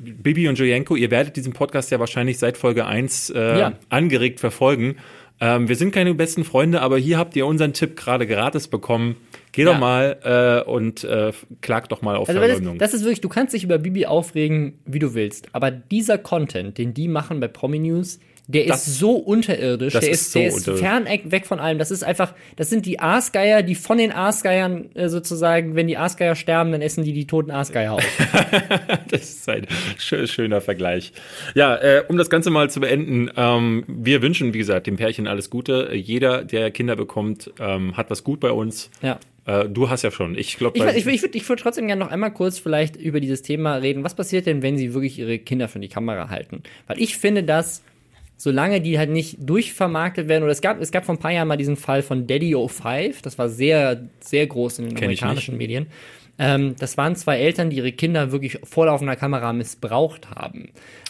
A: Bibi und Jojenko, ihr werdet diesen Podcast ja wahrscheinlich seit Folge 1 äh,
B: Ja.
A: angeregt verfolgen. Ähm, wir sind keine besten Freunde, aber hier habt ihr unseren Tipp gerade gratis bekommen. Geh
B: Ja.
A: doch mal äh, und äh, klagt doch mal auf
B: Also weil das,
A: Verleumdung.
B: das ist wirklich, du kannst dich über Bibi aufregen, wie du willst. Aber dieser Content, den die machen bei Promi News, der
A: Das-
B: ist so unterirdisch, der
A: ist so
B: der ist fern weg von allem. Das ist einfach, das sind die Aasgeier, die von den Aasgeiern äh, sozusagen, wenn die Aasgeier sterben, dann essen die die toten Aasgeier auf.
A: Das ist ein schö- schöner Vergleich. Ja, äh, um das Ganze mal zu beenden, ähm, wir wünschen, wie gesagt, dem Pärchen alles Gute. Jeder, der Kinder bekommt, ähm, hat was gut bei uns.
B: ja.
A: Äh, du hast ja schon. Ich glaube,
B: Ich, ich, ich würde ich würd trotzdem gerne noch einmal kurz vielleicht über dieses Thema reden. Was passiert denn, wenn sie wirklich ihre Kinder für die Kamera halten? Weil ich finde das solange die halt nicht durchvermarktet werden, oder es gab, es gab vor ein paar Jahren mal diesen Fall von Daddy 05, das war sehr, sehr groß in den
A: Kenn
B: amerikanischen Medien. Ähm, das waren zwei Eltern, die ihre Kinder wirklich vor laufender Kamera missbraucht haben.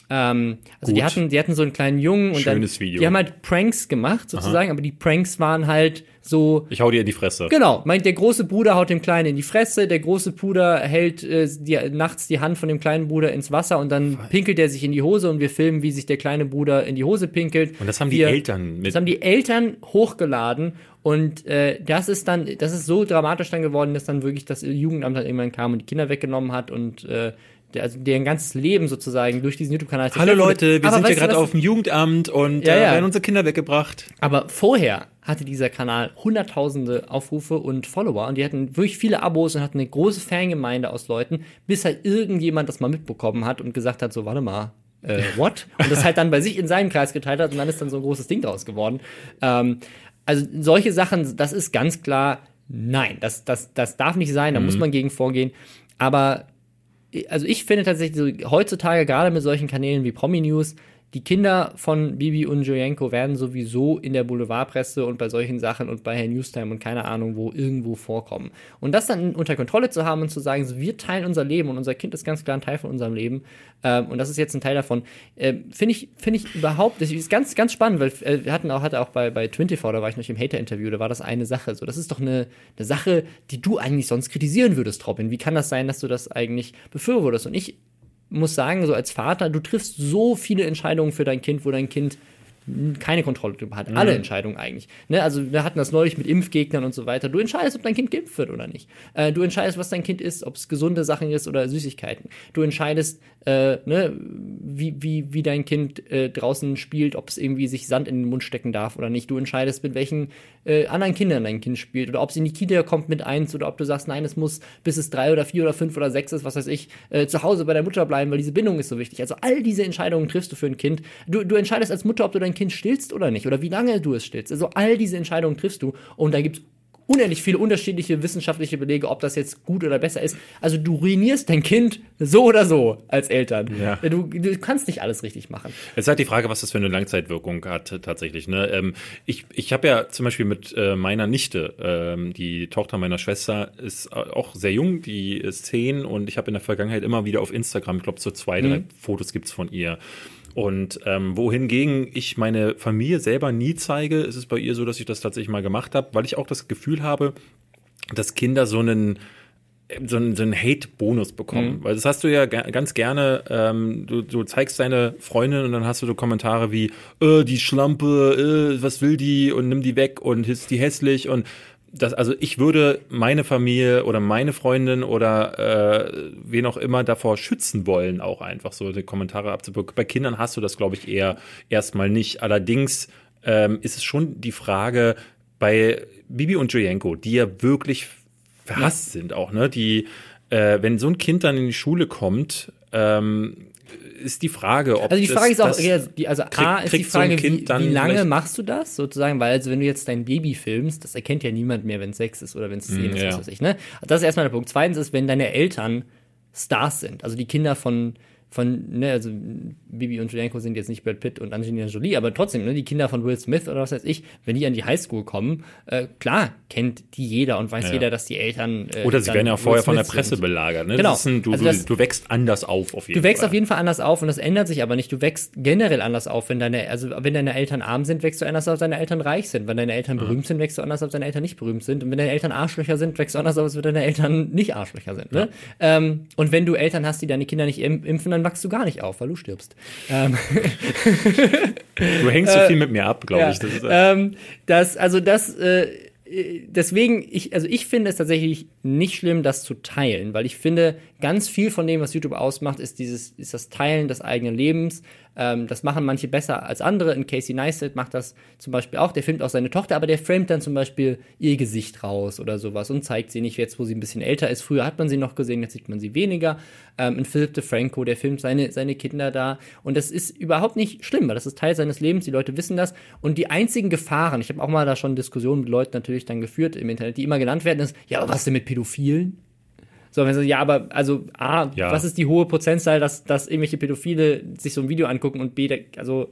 B: Ähm, also die hatten, die hatten so einen kleinen Jungen und
A: Schönes
B: dann,
A: Video.
B: die haben halt Pranks gemacht sozusagen, aber die Pranks waren halt so,
A: Ich hau dir in die Fresse.
B: Genau, meint der große Bruder haut dem Kleinen in die Fresse, der große Bruder hält äh, die, nachts die Hand von dem kleinen Bruder ins Wasser und dann pinkelt er sich in die Hose und wir filmen, wie sich der kleine Bruder in die Hose pinkelt.
A: Und das haben die
B: wir,
A: Eltern mit.
B: Das haben die Eltern hochgeladen und äh, das ist dann, das ist so dramatisch dann geworden, dass dann wirklich das Jugendamt dann irgendwann kam und die Kinder weggenommen hat und äh, der, also deren ganzes Leben sozusagen durch diesen YouTube-Kanal
A: Hallo Leute, wir
B: Aber
A: sind hier gerade
B: was?
A: auf dem Jugendamt und
B: Ja,
A: äh,
B: ja.
A: werden unsere Kinder weggebracht.
B: Aber vorher hatte dieser Kanal hunderttausende Aufrufe und Follower und die hatten wirklich viele Abos und hatten eine große Fangemeinde aus Leuten, bis halt irgendjemand das mal mitbekommen hat und gesagt hat, so, warte mal, äh, what? Und das halt dann bei sich in seinem Kreis geteilt hat und dann ist dann so ein großes Ding draus geworden. Ähm, also solche Sachen, das ist ganz klar, nein, das, das, das darf nicht sein, da muss man gegen vorgehen. Aber also ich finde tatsächlich so, heutzutage gerade mit solchen Kanälen wie Promi News, die Kinder von Bibi und Jojenko werden sowieso in der Boulevardpresse und bei solchen Sachen und bei Herr Newstime und keine Ahnung wo irgendwo vorkommen. Und das dann unter Kontrolle zu haben und zu sagen, so, wir teilen unser Leben und unser Kind ist ganz klar ein Teil von unserem Leben ähm, und das ist jetzt ein Teil davon, ähm, finde ich, finde ich überhaupt, das ist ganz, ganz spannend, weil äh, wir hatten auch, hatte auch bei, bei 24, da war ich noch im Hater-Interview, da war das eine Sache. So, das ist doch eine, eine Sache, die du eigentlich sonst kritisieren würdest, Robin. Wie kann das sein, dass du das eigentlich befürwortest? Und ich muss sagen, so als Vater, du triffst so viele Entscheidungen für dein Kind, wo dein Kind keine Kontrolle drüber hat. Alle Entscheidungen eigentlich. Ne? Also wir hatten das neulich mit Impfgegnern und so weiter. Du entscheidest, ob dein Kind geimpft wird oder nicht. Äh, du entscheidest, was dein Kind isst, ob es gesunde Sachen ist oder Süßigkeiten. Du entscheidest, äh, ne, wie, wie, wie dein Kind äh, draußen spielt, ob es irgendwie sich Sand in den Mund stecken darf oder nicht. Du entscheidest, mit welchen äh, anderen Kindern dein Kind spielt oder ob es in die Kita kommt mit eins oder ob du sagst, nein, es muss bis es drei oder vier oder fünf oder sechs ist, was weiß ich, äh, zu Hause bei der Mutter bleiben, weil diese Bindung ist so wichtig. Also all diese Entscheidungen triffst du für ein Kind. Du, du entscheidest als Mutter, ob du dein Kind stillst oder nicht oder wie lange du es stillst. Also all diese Entscheidungen triffst du und da gibt's unendlich viele unterschiedliche wissenschaftliche Belege, ob das jetzt gut oder besser ist. Also du ruinierst dein Kind so oder so als Eltern.
A: Ja.
B: Du, du kannst nicht alles richtig machen.
A: Es ist halt die Frage, was das für eine Langzeitwirkung hat tatsächlich. Ne? Ähm, ich ich habe ja zum Beispiel mit äh, meiner Nichte, ähm, die Tochter meiner Schwester, ist äh, auch sehr jung, die ist zehn und ich habe in der Vergangenheit immer wieder auf Instagram, ich glaube so zwei, drei Fotos gibt's von ihr. Und ähm, wohingegen ich meine Familie selber nie zeige, ist es bei ihr so, dass ich das tatsächlich mal gemacht habe, weil ich auch das Gefühl habe, dass Kinder so einen so einen, so einen Hate-Bonus bekommen. Weil das hast du ja ga- ganz gerne, ähm, du, du zeigst deine Freundin und dann hast du so Kommentare wie, äh, die Schlampe, äh, was will die und nimm die weg und ist die hässlich und das, also ich würde meine Familie oder meine Freundin oder äh, wen auch immer davor schützen wollen, auch einfach so die Kommentare abzubekommen. Bei Kindern hast du das, glaube ich, eher erstmal nicht. Allerdings ähm, ist es schon die Frage bei Bibi und Jojenko, die ja wirklich verhasst sind auch, ne? Die, äh, wenn so ein Kind dann in die Schule kommt, ähm, ist die Frage, ob
B: Also die
A: das-
B: Frage ist auch,
A: das-
B: ja, die, also A ist die
A: so
B: Frage,
A: Kind
B: wie, wie lange machst du das sozusagen? Weil also wenn du jetzt dein Baby filmst, das erkennt ja niemand mehr, wenn es sechs ist oder wenn es zehn
A: Mm,
B: ist,
A: ja.
B: was weiß ich. Ne? Das ist erstmal der Punkt. Zweitens ist, wenn deine Eltern Stars sind, also die Kinder von von, ne, also Bibi und Julienko sind jetzt nicht Brad Pitt und Angelina Jolie, aber trotzdem, ne, die Kinder von Will Smith oder was weiß ich, wenn die an die Highschool kommen, äh, klar, kennt die jeder und weiß
A: Ja.
B: jeder, dass die Eltern äh,
A: Oder sie werden ja vorher von der Presse
B: sind.
A: belagert. Ne?
B: Genau.
A: Ein, du,
B: Also das-
A: du, wächst anders auf, auf jeden
B: Du wächst
A: Fall.
B: auf jeden Fall anders auf und das ändert sich aber nicht. Du wächst generell anders auf, wenn deine, also wenn deine Eltern arm sind, wächst du anders auf, deine Eltern reich sind. Wenn deine Eltern berühmt sind, wächst du anders auf, deine Eltern nicht berühmt sind. Und wenn deine Eltern Arschlöcher sind, wächst du anders auf, als wenn deine Eltern nicht Arschlöcher sind. Ne? Ähm, und wenn du Eltern hast, die deine Kinder nicht im- impfen, dann wachst du gar nicht auf, weil du stirbst. Ähm,
A: Du hängst so viel mit mir ab, glaube
B: ja,
A: ich. Das ist,
B: ähm, das, also das, äh, deswegen, ich, also ich finde es tatsächlich nicht schlimm, das zu teilen, weil ich finde, ganz viel von dem, was YouTube ausmacht, ist dieses, ist das Teilen des eigenen Lebens. Ähm, das machen manche besser als andere. In Casey Neistat macht das zum Beispiel auch. Der filmt auch seine Tochter, aber der framet dann zum Beispiel ihr Gesicht raus oder sowas und zeigt sie nicht jetzt, wo sie ein bisschen älter ist. Früher hat man sie noch gesehen, jetzt sieht man sie weniger. Ähm, in Philip DeFranco, der filmt seine, seine Kinder da. Und das ist überhaupt nicht schlimm, weil das ist Teil seines Lebens. Die Leute wissen das. Und die einzigen Gefahren, ich habe auch mal da schon Diskussionen mit Leuten natürlich dann geführt im Internet, die immer genannt werden, ist, ja, aber was denn mit Pädophilen? So, wenn sie, ja, aber also A,
A: Ja.
B: was ist die hohe Prozentzahl, dass, dass irgendwelche Pädophile sich so ein Video angucken und B, also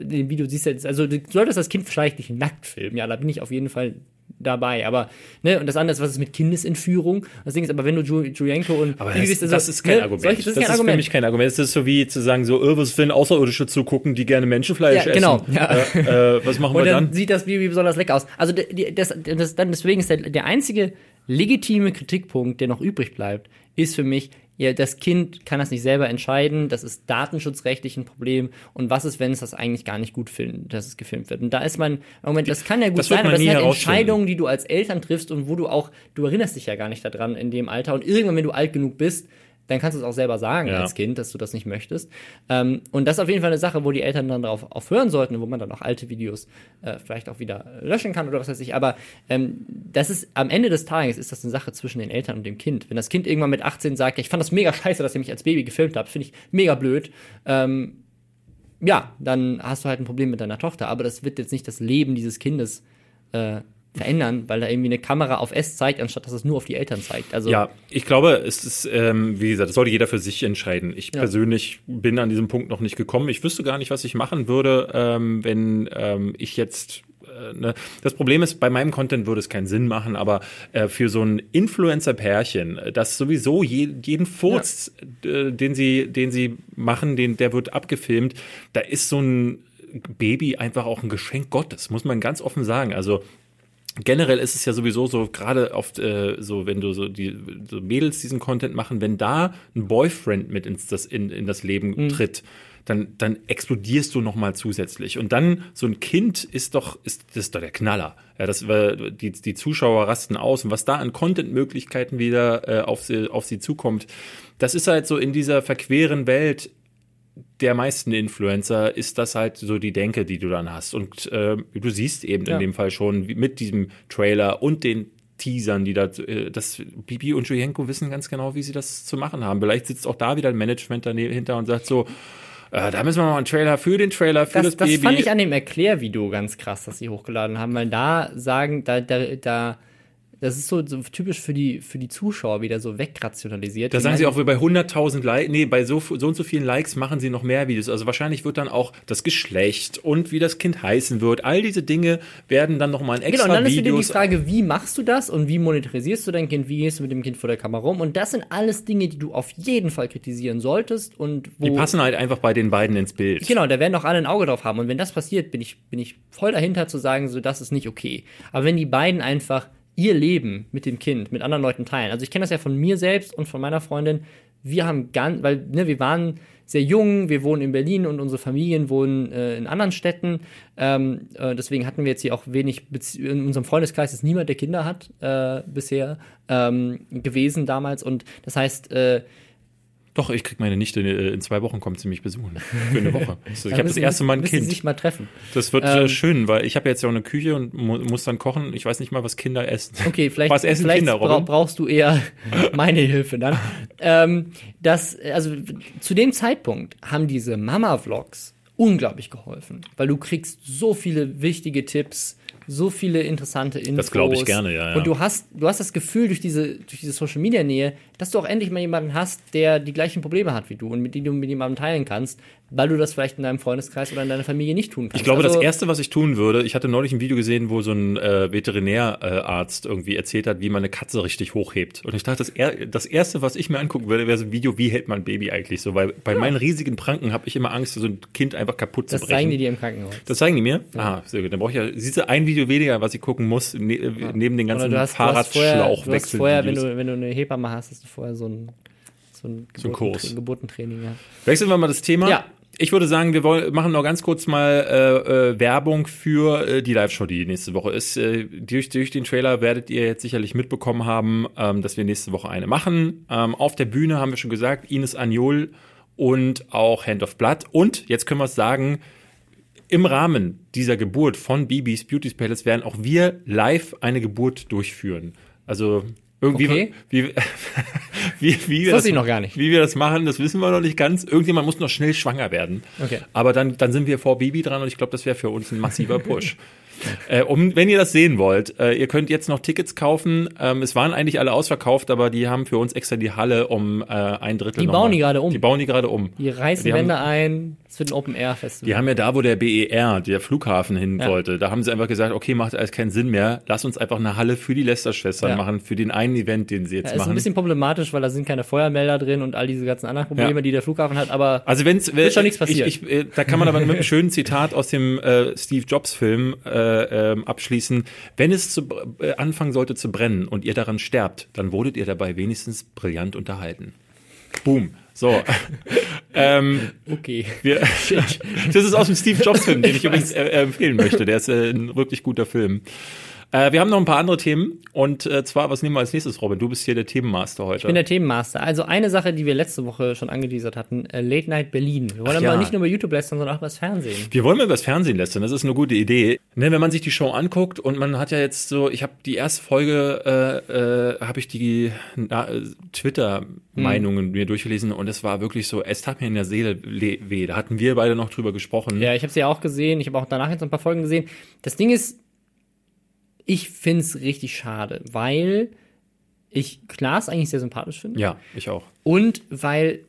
B: dem Video siehst du jetzt, also du solltest das Kind vielleicht nicht nackt filmen, ja, da bin ich auf jeden Fall dabei. Aber, ne, und das andere ist, was ist mit Kindesentführung? Das Ding ist, aber wenn du Ju Julienko und
A: Aber das,
B: bist, also,
A: das ist kein
B: ne,
A: Argument.
B: solche- das ist kein
A: für
B: Argument.
A: mich kein Argument. Das ist so wie zu sagen, so, äh, was wenn Außerirdische zugucken, die gerne Menschenfleisch
B: Ja, genau,
A: essen.
B: ja.
A: Äh, äh, was machen
B: Und
A: wir
B: dann,
A: dann?
B: sieht das Baby besonders lecker aus. Also d- die- das, das, dann deswegen ist der, der einzige legitime Kritikpunkt, der noch übrig bleibt, ist für mich, ja, das Kind kann das nicht selber entscheiden, das ist datenschutzrechtlich ein Problem und was ist, wenn es das eigentlich gar nicht gut findet, dass es gefilmt wird. Und da ist man, Moment, das kann ja gut
A: Das
B: sein, aber das sind halt. Entscheidungen, die du als Eltern triffst und wo du auch, du erinnerst dich ja gar nicht daran in dem Alter und irgendwann, wenn du alt genug bist, dann kannst du es auch selber sagen
A: Ja.
B: als Kind, dass du das nicht möchtest. Ähm, und das ist auf jeden Fall eine Sache, wo die Eltern dann darauf auch hören sollten, wo man dann auch alte Videos äh, vielleicht auch wieder löschen kann oder was weiß ich. Aber ähm, das ist am Ende des Tages ist das eine Sache zwischen den Eltern und dem Kind. Wenn das Kind irgendwann mit 18 sagt, ja, ich fand das mega scheiße, dass ihr mich als Baby gefilmt habt, finde ich mega blöd. Ähm, ja, dann hast du halt ein Problem mit deiner Tochter. Aber das wird jetzt nicht das Leben dieses Kindes äh, verändern, weil da irgendwie eine Kamera auf S zeigt, anstatt dass es nur auf die Eltern zeigt. Also
A: Ja, ich glaube, es ist, ähm, wie gesagt, das sollte jeder für sich entscheiden. Ich
B: Ja.
A: persönlich bin an diesem Punkt noch nicht gekommen. Ich wüsste gar nicht, was ich machen würde, ähm, wenn ähm, ich jetzt äh, ne, das Problem ist, bei meinem Content würde es keinen Sinn machen, aber äh, für so ein Influencer-Pärchen, äh, das sowieso je, jeden Furz, äh, den sie, den sie machen, den, der wird abgefilmt, da ist so ein Baby einfach auch ein Geschenk Gottes, muss man ganz offen sagen. Also generell ist es ja sowieso so, gerade oft äh, so, wenn du so die so Mädels diesen Content machen, wenn da ein Boyfriend mit ins das, in, in das Leben tritt, dann, dann explodierst du noch mal zusätzlich. Und dann so ein Kind ist doch, ist, das ist doch der Knaller. Ja, das, die, die Zuschauer rasten aus und was da an Content-Möglichkeiten wieder äh, auf, sie, auf sie zukommt, das ist halt so in dieser verqueren Welt der meisten Influencer ist das halt so die Denke, die du dann hast. Und äh, du siehst eben
B: Ja.
A: in dem Fall schon mit diesem Trailer und den Teasern, die da, äh, das Bibi und Julienko wissen ganz genau, wie sie das zu machen haben. Vielleicht sitzt auch da wieder ein Management dahinter und sagt so, äh, da müssen wir mal einen Trailer für den Trailer, für das,
B: das, das
A: Baby.
B: fand ich an dem Erklärvideo ganz krass, das sie hochgeladen haben, weil da sagen, da, da, da das ist so, so typisch für die, für die Zuschauer wieder so wegrationalisiert.
A: Da
B: Die
A: sagen sie auch, bei 100.000 Likes, nee, bei so, so und so vielen Likes machen sie noch mehr Videos. Also wahrscheinlich wird dann auch das Geschlecht und wie das Kind heißen wird. All diese Dinge werden dann nochmal in
B: Genau,
A: extra
B: und dann ist wieder die
A: Videos.
B: Frage, wie machst du das und wie monetarisierst du dein Kind, wie gehst du mit dem Kind vor der Kamera rum? Und das sind alles Dinge, die du auf jeden Fall kritisieren solltest und wo.
A: die passen halt einfach bei den beiden ins Bild.
B: Genau, da werden doch alle ein Auge drauf haben. Und wenn das passiert, bin ich, bin ich voll dahinter zu sagen, so, das ist nicht okay. Aber wenn die beiden einfach ihr Leben mit dem Kind, mit anderen Leuten teilen. Also ich kenne das ja von mir selbst und von meiner Freundin. Wir haben ganz, weil, ne, wir waren sehr jung, wir wohnen in Berlin und unsere Familien wohnen äh, in anderen Städten. Ähm, äh, deswegen hatten wir jetzt hier auch wenig, Bezie in unserem Freundeskreis ist niemand, der Kinder hat, äh, bisher ähm, gewesen damals. Und das heißt, äh,
A: Doch, ich krieg meine Nichte äh, in zwei Wochen kommt sie mich besuchen. Für eine Woche. So, ich habe das erste Mal ein
B: müssen sie
A: Kind.
B: sich mal treffen.
A: Das wird äh,
B: Ähm,
A: schön, weil ich habe jetzt ja auch eine Küche und mu muss dann kochen. Ich weiß nicht mal, was Kinder essen.
B: Okay, vielleicht,
A: Was essen
B: vielleicht
A: Kinder,
B: bra brauchst du eher meine Hilfe dann. ähm, das, also zu dem Zeitpunkt haben diese Mama-Vlogs unglaublich geholfen, weil du kriegst so viele wichtige Tipps, so viele interessante Infos.
A: Das glaub ich gerne, ja, ja.
B: Und du hast, du hast das Gefühl durch diese, durch diese Social Media Nähe, dass du auch endlich mal jemanden hast, der die gleichen Probleme hat wie du und mit dem du mit jemandem teilen kannst, weil du das vielleicht in deinem Freundeskreis oder in deiner Familie nicht tun kannst.
A: Ich glaube,
B: also,
A: das Erste, was ich tun würde, ich hatte neulich ein Video gesehen, wo so ein äh, Veterinärarzt irgendwie erzählt hat, wie man eine Katze richtig hochhebt. Und ich dachte, das, er das Erste, was ich mir angucken würde, wäre so ein Video, wie hält man ein Baby eigentlich so. Weil bei meinen riesigen Pranken habe ich immer Angst, so ein Kind einfach kaputt
B: das
A: zu brechen.
B: zeigen die dir im Krankenhaus.
A: Das zeigen die mir? Ah, sehr gut. Dann brauche ich ja, siehst du, ein Video weniger, was ich gucken muss, ne, neben den ganzen
B: hast vorher, du hast
A: Fahrradschlauchwechseln.
B: vorher wenn, du, wenn du eine Hebamme hast, hast du vorher so ein, so ein,
A: So ein Kurs.
B: Geburtentraining. Ja.
A: Wechseln wir mal das Thema.
B: Ja.
A: Ich würde sagen, wir wollen, machen noch ganz kurz mal äh, äh, Werbung für äh, die Live-Show, die nächste Woche ist. Äh, durch, durch den Trailer werdet ihr jetzt sicherlich mitbekommen haben, ähm, dass wir nächste Woche eine machen. Ähm, auf der Bühne haben wir schon gesagt, Ines Agnol und auch Hand of Blood. Und jetzt können wir es sagen, im Rahmen dieser Geburt von Bibis Beauty Palace werden auch wir live eine Geburt durchführen. Also irgendwie,
B: Okay.
A: wie, wie, wie, wir
B: Das ich noch gar nicht.
A: wie wir das machen, das wissen wir noch nicht ganz. Irgendjemand muss noch schnell schwanger werden.
B: Okay.
A: Aber dann, dann sind wir vor Bibi dran und ich glaube, das wäre für uns ein massiver Push. Äh, um, wenn ihr das sehen wollt, äh, ihr könnt jetzt noch Tickets kaufen. Ähm, es waren eigentlich alle ausverkauft, aber die haben für uns extra die Halle um äh, ein Drittel.
B: Die bauen die gerade um.
A: Die bauen die gerade um.
B: Die reißen
A: Die
B: Wände ein. Es wird ein Open-Air-Festival.
A: Die haben ja da, wo der BER, der Flughafen hin
B: Ja.
A: wollte, da haben sie einfach gesagt, okay, macht alles keinen Sinn mehr. Lass uns einfach eine Halle für die Lester-Schwestern
B: Ja.
A: machen, für den einen Event, den sie jetzt
B: Ja, ist
A: machen.
B: ein bisschen problematisch, weil da sind keine Feuermelder drin und all diese ganzen anderen Probleme, die der Flughafen hat, aber
A: Also wenn's
B: Wird schon nichts passieren.
A: Ich, ich, äh, da kann man aber mit einem schönen Zitat aus dem äh, Steve Jobs Film äh, ähm, abschließen. Wenn es zu, äh, anfangen sollte zu brennen und ihr daran sterbt, dann wurdet ihr dabei wenigstens brillant unterhalten. Boom. So. ähm,
B: okay.
A: wir, das ist aus dem Steve Jobs Film, den ich, übrigens äh, äh, empfehlen möchte. Der ist äh, ein wirklich guter Film. Äh, wir haben noch ein paar andere Themen und äh, zwar, was nehmen wir als nächstes, Robin? Du bist hier der Themenmaster heute.
B: Ich bin der Themenmaster. Also eine Sache, die wir letzte Woche schon angeteasert hatten, äh, Late Night Berlin. Wir wollen
A: Ach ja.
B: aber nicht nur über YouTube lästern, sondern auch über das Fernsehen.
A: Wir wollen mal über das Fernsehen lästern, das ist eine gute Idee. Ne, wenn man sich die Show anguckt und man hat ja jetzt so, ich habe die erste Folge, äh, äh, habe ich die äh, Twitter-Meinungen mir durchgelesen und es war wirklich so, es tat mir in der Seele le- weh. Da hatten wir beide noch drüber gesprochen.
B: Ja, ich habe sie ja auch gesehen. Ich habe auch danach jetzt ein paar Folgen gesehen. Das Ding ist, ich find's richtig schade, weil ich Klaas eigentlich sehr sympathisch finde.
A: ja ich auch.
B: Und weil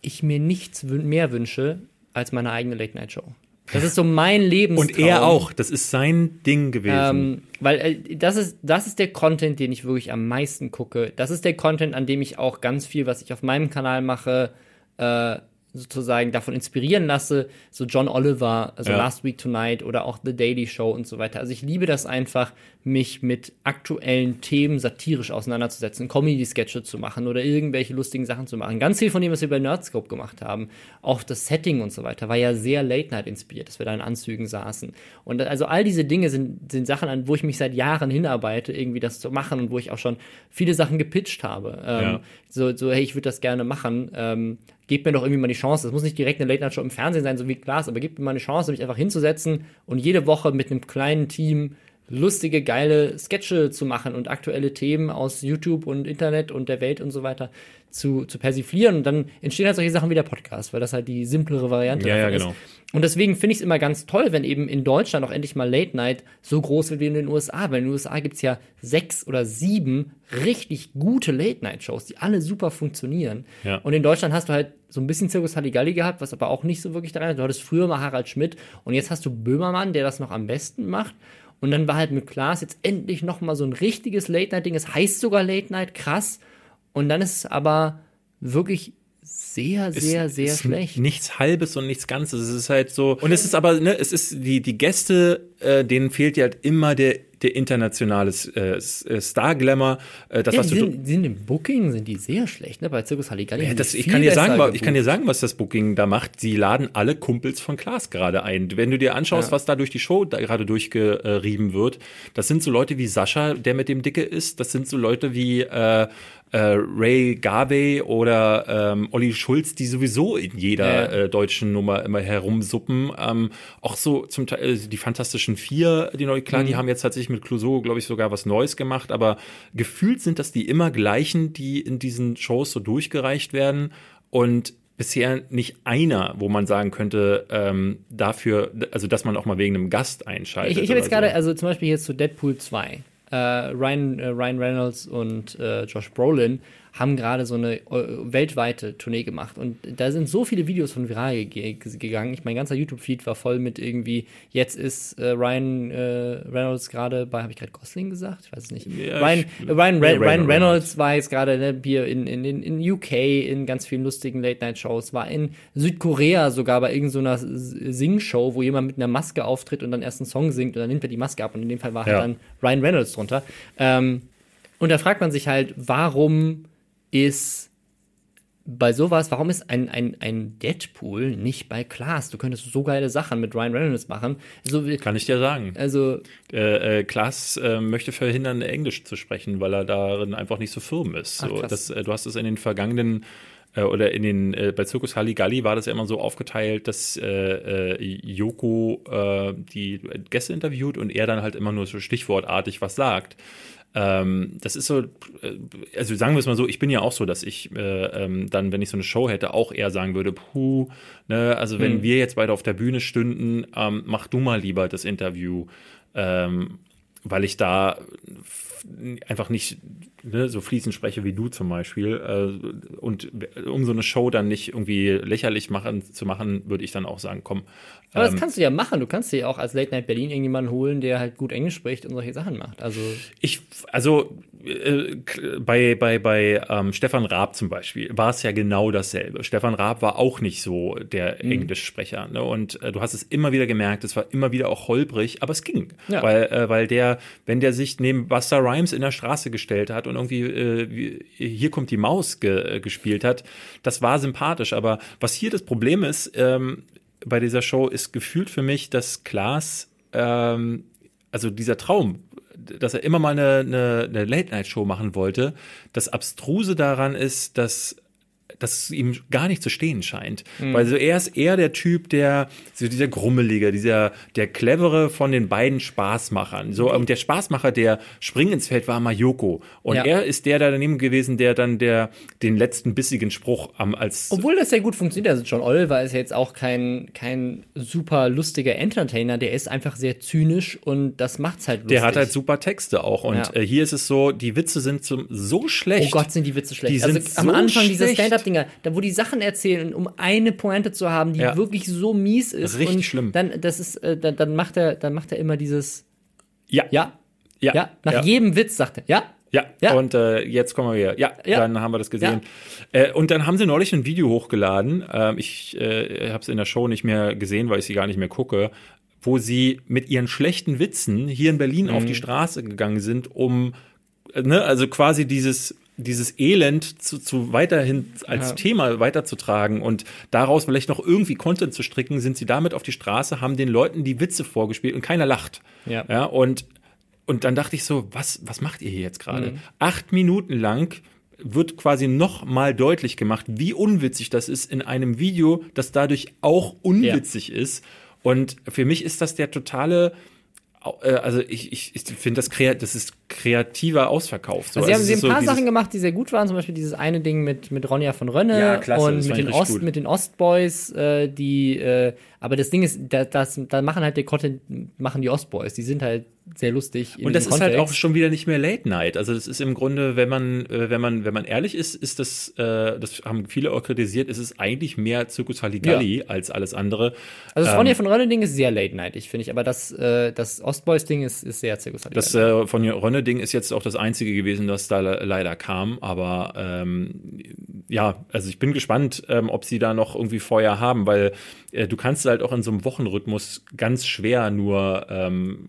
B: ich mir nichts mehr wünsche als meine eigene Late-Night-Show. Das ist so mein Lebenstraum.
A: Und er auch, das ist sein Ding gewesen.
B: Ähm, weil äh, das ist, das ist der Content, den ich wirklich am meisten gucke. Das ist der Content, an dem ich auch ganz viel, was ich auf meinem Kanal mache, äh, sozusagen davon inspirieren lasse. So John Oliver, also
A: Ja.
B: Last Week Tonight oder auch The Daily Show und so weiter. Also ich liebe das einfach, mich mit aktuellen Themen satirisch auseinanderzusetzen, Comedy-Sketche zu machen oder irgendwelche lustigen Sachen zu machen. Ganz viel von dem, was wir bei Nerdscope gemacht haben, auch das Setting und so weiter, war ja sehr Late-Night inspiriert, dass wir da in Anzügen saßen. Und also all diese Dinge sind, sind Sachen, an wo ich mich seit Jahren hinarbeite, irgendwie das zu machen und wo ich auch schon viele Sachen gepitcht habe. Ähm,
A: Ja.
B: so, so, hey, ich würde das gerne machen. Ähm, gebt mir doch irgendwie mal die Chance. Das muss nicht direkt eine Late-Night-Show im Fernsehen sein, so wie Glas, aber gebt mir mal eine Chance, mich einfach hinzusetzen und jede Woche mit einem kleinen Team lustige, geile Sketche zu machen und aktuelle Themen aus YouTube und Internet und der Welt und so weiter zu, zu persiflieren. Und dann entstehen halt solche Sachen wie der Podcast, weil das halt die simplere Variante
A: Ja, ja, genau.
B: ist. Und deswegen finde ich es immer ganz toll, wenn eben in Deutschland auch endlich mal Late Night so groß wird wie in den USA. Weil in den USA gibt es ja sechs oder sieben richtig gute Late Night Shows, die alle super funktionieren.
A: Ja.
B: Und in Deutschland hast du halt so ein bisschen Zirkus Halligalli gehabt, was aber auch nicht so wirklich daran ist. Du hattest früher mal Harald Schmidt und jetzt hast du Böhmermann, der das noch am besten macht. Und dann war halt mit Klaas jetzt endlich noch mal so ein richtiges Late-Night-Ding. Es heißt sogar Late-Night, krass. Und dann ist es aber wirklich sehr, sehr, sehr
A: ist
B: schlecht.
A: Nichts Halbes und nichts Ganzes. Es ist halt so. Und es ist aber, ne, es ist die, die Gäste, äh, denen fehlt ja halt immer der, der internationale äh, Star-Glamour. Äh, das,
B: Ja,
A: was
B: die
A: du.
B: sind, die sind im Booking sind die sehr schlecht, ne? Bei Zirkus Halligalli.
A: Ja, das, ich, kann dir sagen, wa- ich kann
B: gebucht.
A: dir sagen, was das Booking da macht. Sie laden alle Kumpels von Klaas gerade ein. Wenn du dir anschaust,
B: Ja.
A: was da durch die Show da gerade durchgerieben wird, das sind so Leute wie Sascha, der mit dem Dicke ist. Das sind so Leute wie äh, äh, Ray Garvey oder ähm, Olli Schulz, die sowieso in jeder
B: Ja.
A: äh, deutschen Nummer immer herumsuppen. Ähm, auch so zum Teil äh, die Fantastischen Vier, die neu, klar,
B: Mhm.
A: die haben jetzt tatsächlich mit Clouseau, glaube ich, sogar was Neues gemacht, aber gefühlt sind das die immer gleichen, die in diesen Shows so durchgereicht werden und bisher nicht einer, wo man sagen könnte, ähm, dafür, also dass man auch mal wegen einem Gast einschaltet.
B: Ich, ich habe jetzt
A: so.
B: gerade, also zum Beispiel hier zu Deadpool 2. Äh, Ryan, äh, Ryan Reynolds und äh, Josh Brolin haben gerade so eine äh, weltweite Tournee gemacht. Und da sind so viele Videos von viral ge gegangen. Ich, mein ganzer YouTube-Feed war voll mit irgendwie, jetzt ist äh, Ryan äh, Reynolds gerade bei, habe ich gerade Gosling gesagt? Ich weiß es nicht.
A: Ja,
B: Ryan,
A: ich-
B: Ryan, Re
A: Ja, Ryan
B: Ryan
A: Reynolds.
B: Reynolds war jetzt gerade ne, hier in, in, in, in UK in ganz vielen lustigen Late-Night-Shows, war in Südkorea sogar bei irgendeiner so Sing-Show, wo jemand mit einer Maske auftritt und dann erst einen Song singt und dann nimmt er die Maske ab und in dem Fall war
A: Ja.
B: halt dann Ryan Reynolds drunter. Ähm, und da fragt man sich halt, warum ist bei sowas, warum ist ein, ein, ein Deadpool nicht bei Klaas? Du könntest so geile Sachen mit Ryan Reynolds machen. So, wie-
A: Kann ich dir sagen.
B: also,
A: Äh, äh, Klaas äh, möchte verhindern, Englisch zu sprechen, weil er darin einfach nicht so firm ist.
B: Ach,
A: So,
B: krass.
A: das, äh, du hast es in den vergangenen äh, oder in den äh, bei Zirkus Halligalli war das ja immer so aufgeteilt, dass äh, äh, Joko äh, die Gäste interviewt und er dann halt immer nur so stichwortartig was sagt. Ähm, das ist so, äh, also sagen wir es mal so, ich bin ja auch so, dass ich äh, ähm, dann, wenn ich so eine Show hätte, auch eher sagen würde, puh, ne, also wenn
B: Hm.
A: wir jetzt beide auf der Bühne stünden, ähm, mach du mal lieber das Interview, ähm, weil ich da einfach nicht ne, so fließend spreche wie du zum Beispiel. Äh, und um so eine Show dann nicht irgendwie lächerlich machen, zu machen, würde ich dann auch sagen, komm.
B: Aber
A: ähm,
B: das kannst du ja machen. Du kannst dir auch als Late Night Berlin irgendjemanden holen, der halt gut Englisch spricht und solche Sachen macht. Also
A: Ich, also äh, bei, bei, bei ähm, Stefan Raab zum Beispiel war es ja genau dasselbe. Stefan Raab war auch nicht so der
B: Mhm.
A: Englischsprecher. Ne? Und äh, du hast es immer wieder gemerkt, es war immer wieder auch holprig, aber es ging.
B: Ja.
A: Weil, äh, weil der, wenn der sich neben Buster Rhymes in der Straße gestellt hat und irgendwie äh, hier kommt die Maus ge, äh, gespielt hat, das war sympathisch. Aber was hier das Problem ist, ähm, bei dieser Show ist gefühlt für mich, dass Klaas ähm, also dieser Traum, dass er immer mal eine, eine, eine Late-Night-Show machen wollte, das Abstruse daran ist, dass dass es ihm gar nicht zu stehen scheint. Weil so er ist eher der Typ, der, so dieser Grummelige, dieser, der Clevere von den beiden Spaßmachern. So, und der Spaßmacher, der Spring ins Feld war Mayoko. Und
B: Ja.
A: er ist der da daneben gewesen, der dann der, den letzten bissigen Spruch am, als,
B: Obwohl das sehr gut funktioniert. Also John Oliver ist ja jetzt auch kein, kein super lustiger Entertainer. Der ist einfach sehr zynisch und das macht's halt lustig.
A: der hat halt super Texte auch. Und
B: Ja.
A: äh, hier ist es so, die Witze sind zum, so schlecht.
B: Oh Gott, sind die Witze schlecht.
A: Die
B: also
A: sind
B: am
A: so
B: Anfang dieser
A: schlecht.
B: Stand-Up-Dinger, da wo die Sachen erzählen, um eine Pointe zu haben, die
A: Ja.
B: wirklich so mies ist.
A: Richtig
B: und
A: schlimm.
B: Dann, das ist, äh, dann, dann macht er, dann macht er immer dieses
A: Ja.
B: Ja,
A: Ja.
B: ja. Nach
A: Ja.
B: jedem Witz sagt er, ja,
A: Ja,
B: Ja.
A: und äh, jetzt kommen wir wieder. Ja,
B: Ja.
A: dann haben wir das gesehen. Äh, und dann haben sie neulich ein Video hochgeladen. Ähm, ich äh, habe es in der Show nicht mehr gesehen, weil ich sie gar nicht mehr gucke, wo sie mit ihren schlechten Witzen hier in Berlin auf
B: Mhm.
A: die Straße gegangen sind, um, äh, ne, also quasi dieses dieses Elend zu, zu weiterhin als
B: Ja.
A: Thema weiterzutragen und daraus vielleicht noch irgendwie Content zu stricken, sind sie damit auf die Straße, haben den Leuten die Witze vorgespielt und keiner lacht.
B: Ja.
A: ja und und dann dachte ich so, was, was macht ihr hier jetzt gerade?
B: Mhm.
A: Acht Minuten lang wird quasi noch mal deutlich gemacht, wie unwitzig das ist in einem Video, das dadurch auch unwitzig ist. Und für mich ist das der totale, äh, also ich, ich, ich finde das, krea- das ist kreativer Ausverkauf. So,
B: Also sie haben,
A: es
B: sie haben ein
A: so
B: paar
A: dieses-
B: Sachen gemacht, die sehr gut waren. Zum Beispiel dieses eine Ding mit, mit Ronja von Rönne
A: Ja, klasse,
B: und mit
A: ich
B: den, Ost,
A: gut.
B: mit den Ostboys, äh, die, äh, aber das Ding ist, da, das, da machen halt der Content, machen die Ostboys. Die sind halt sehr lustig.
A: Und das ist halt auch
B: Kontext.
A: schon wieder nicht mehr Late Night. Also das ist im Grunde, wenn man, äh, wenn man, wenn man ehrlich ist, ist das, äh, das haben viele auch kritisiert, ist es eigentlich mehr Zirkus Halligalli als alles andere.
B: Also das
A: ähm,
B: Ronja von Rönne Ding ist sehr late nightig, finde ich. Aber das, äh, das Ostboys Ding ist, ist sehr zirkus
A: Das äh, von Rönne-Ding ist jetzt auch das einzige gewesen, das da le leider kam. Aber ähm, ja, also ich bin gespannt, ähm, ob sie da noch irgendwie Feuer haben, weil äh, du kannst halt auch in so einem Wochenrhythmus ganz schwer nur ähm,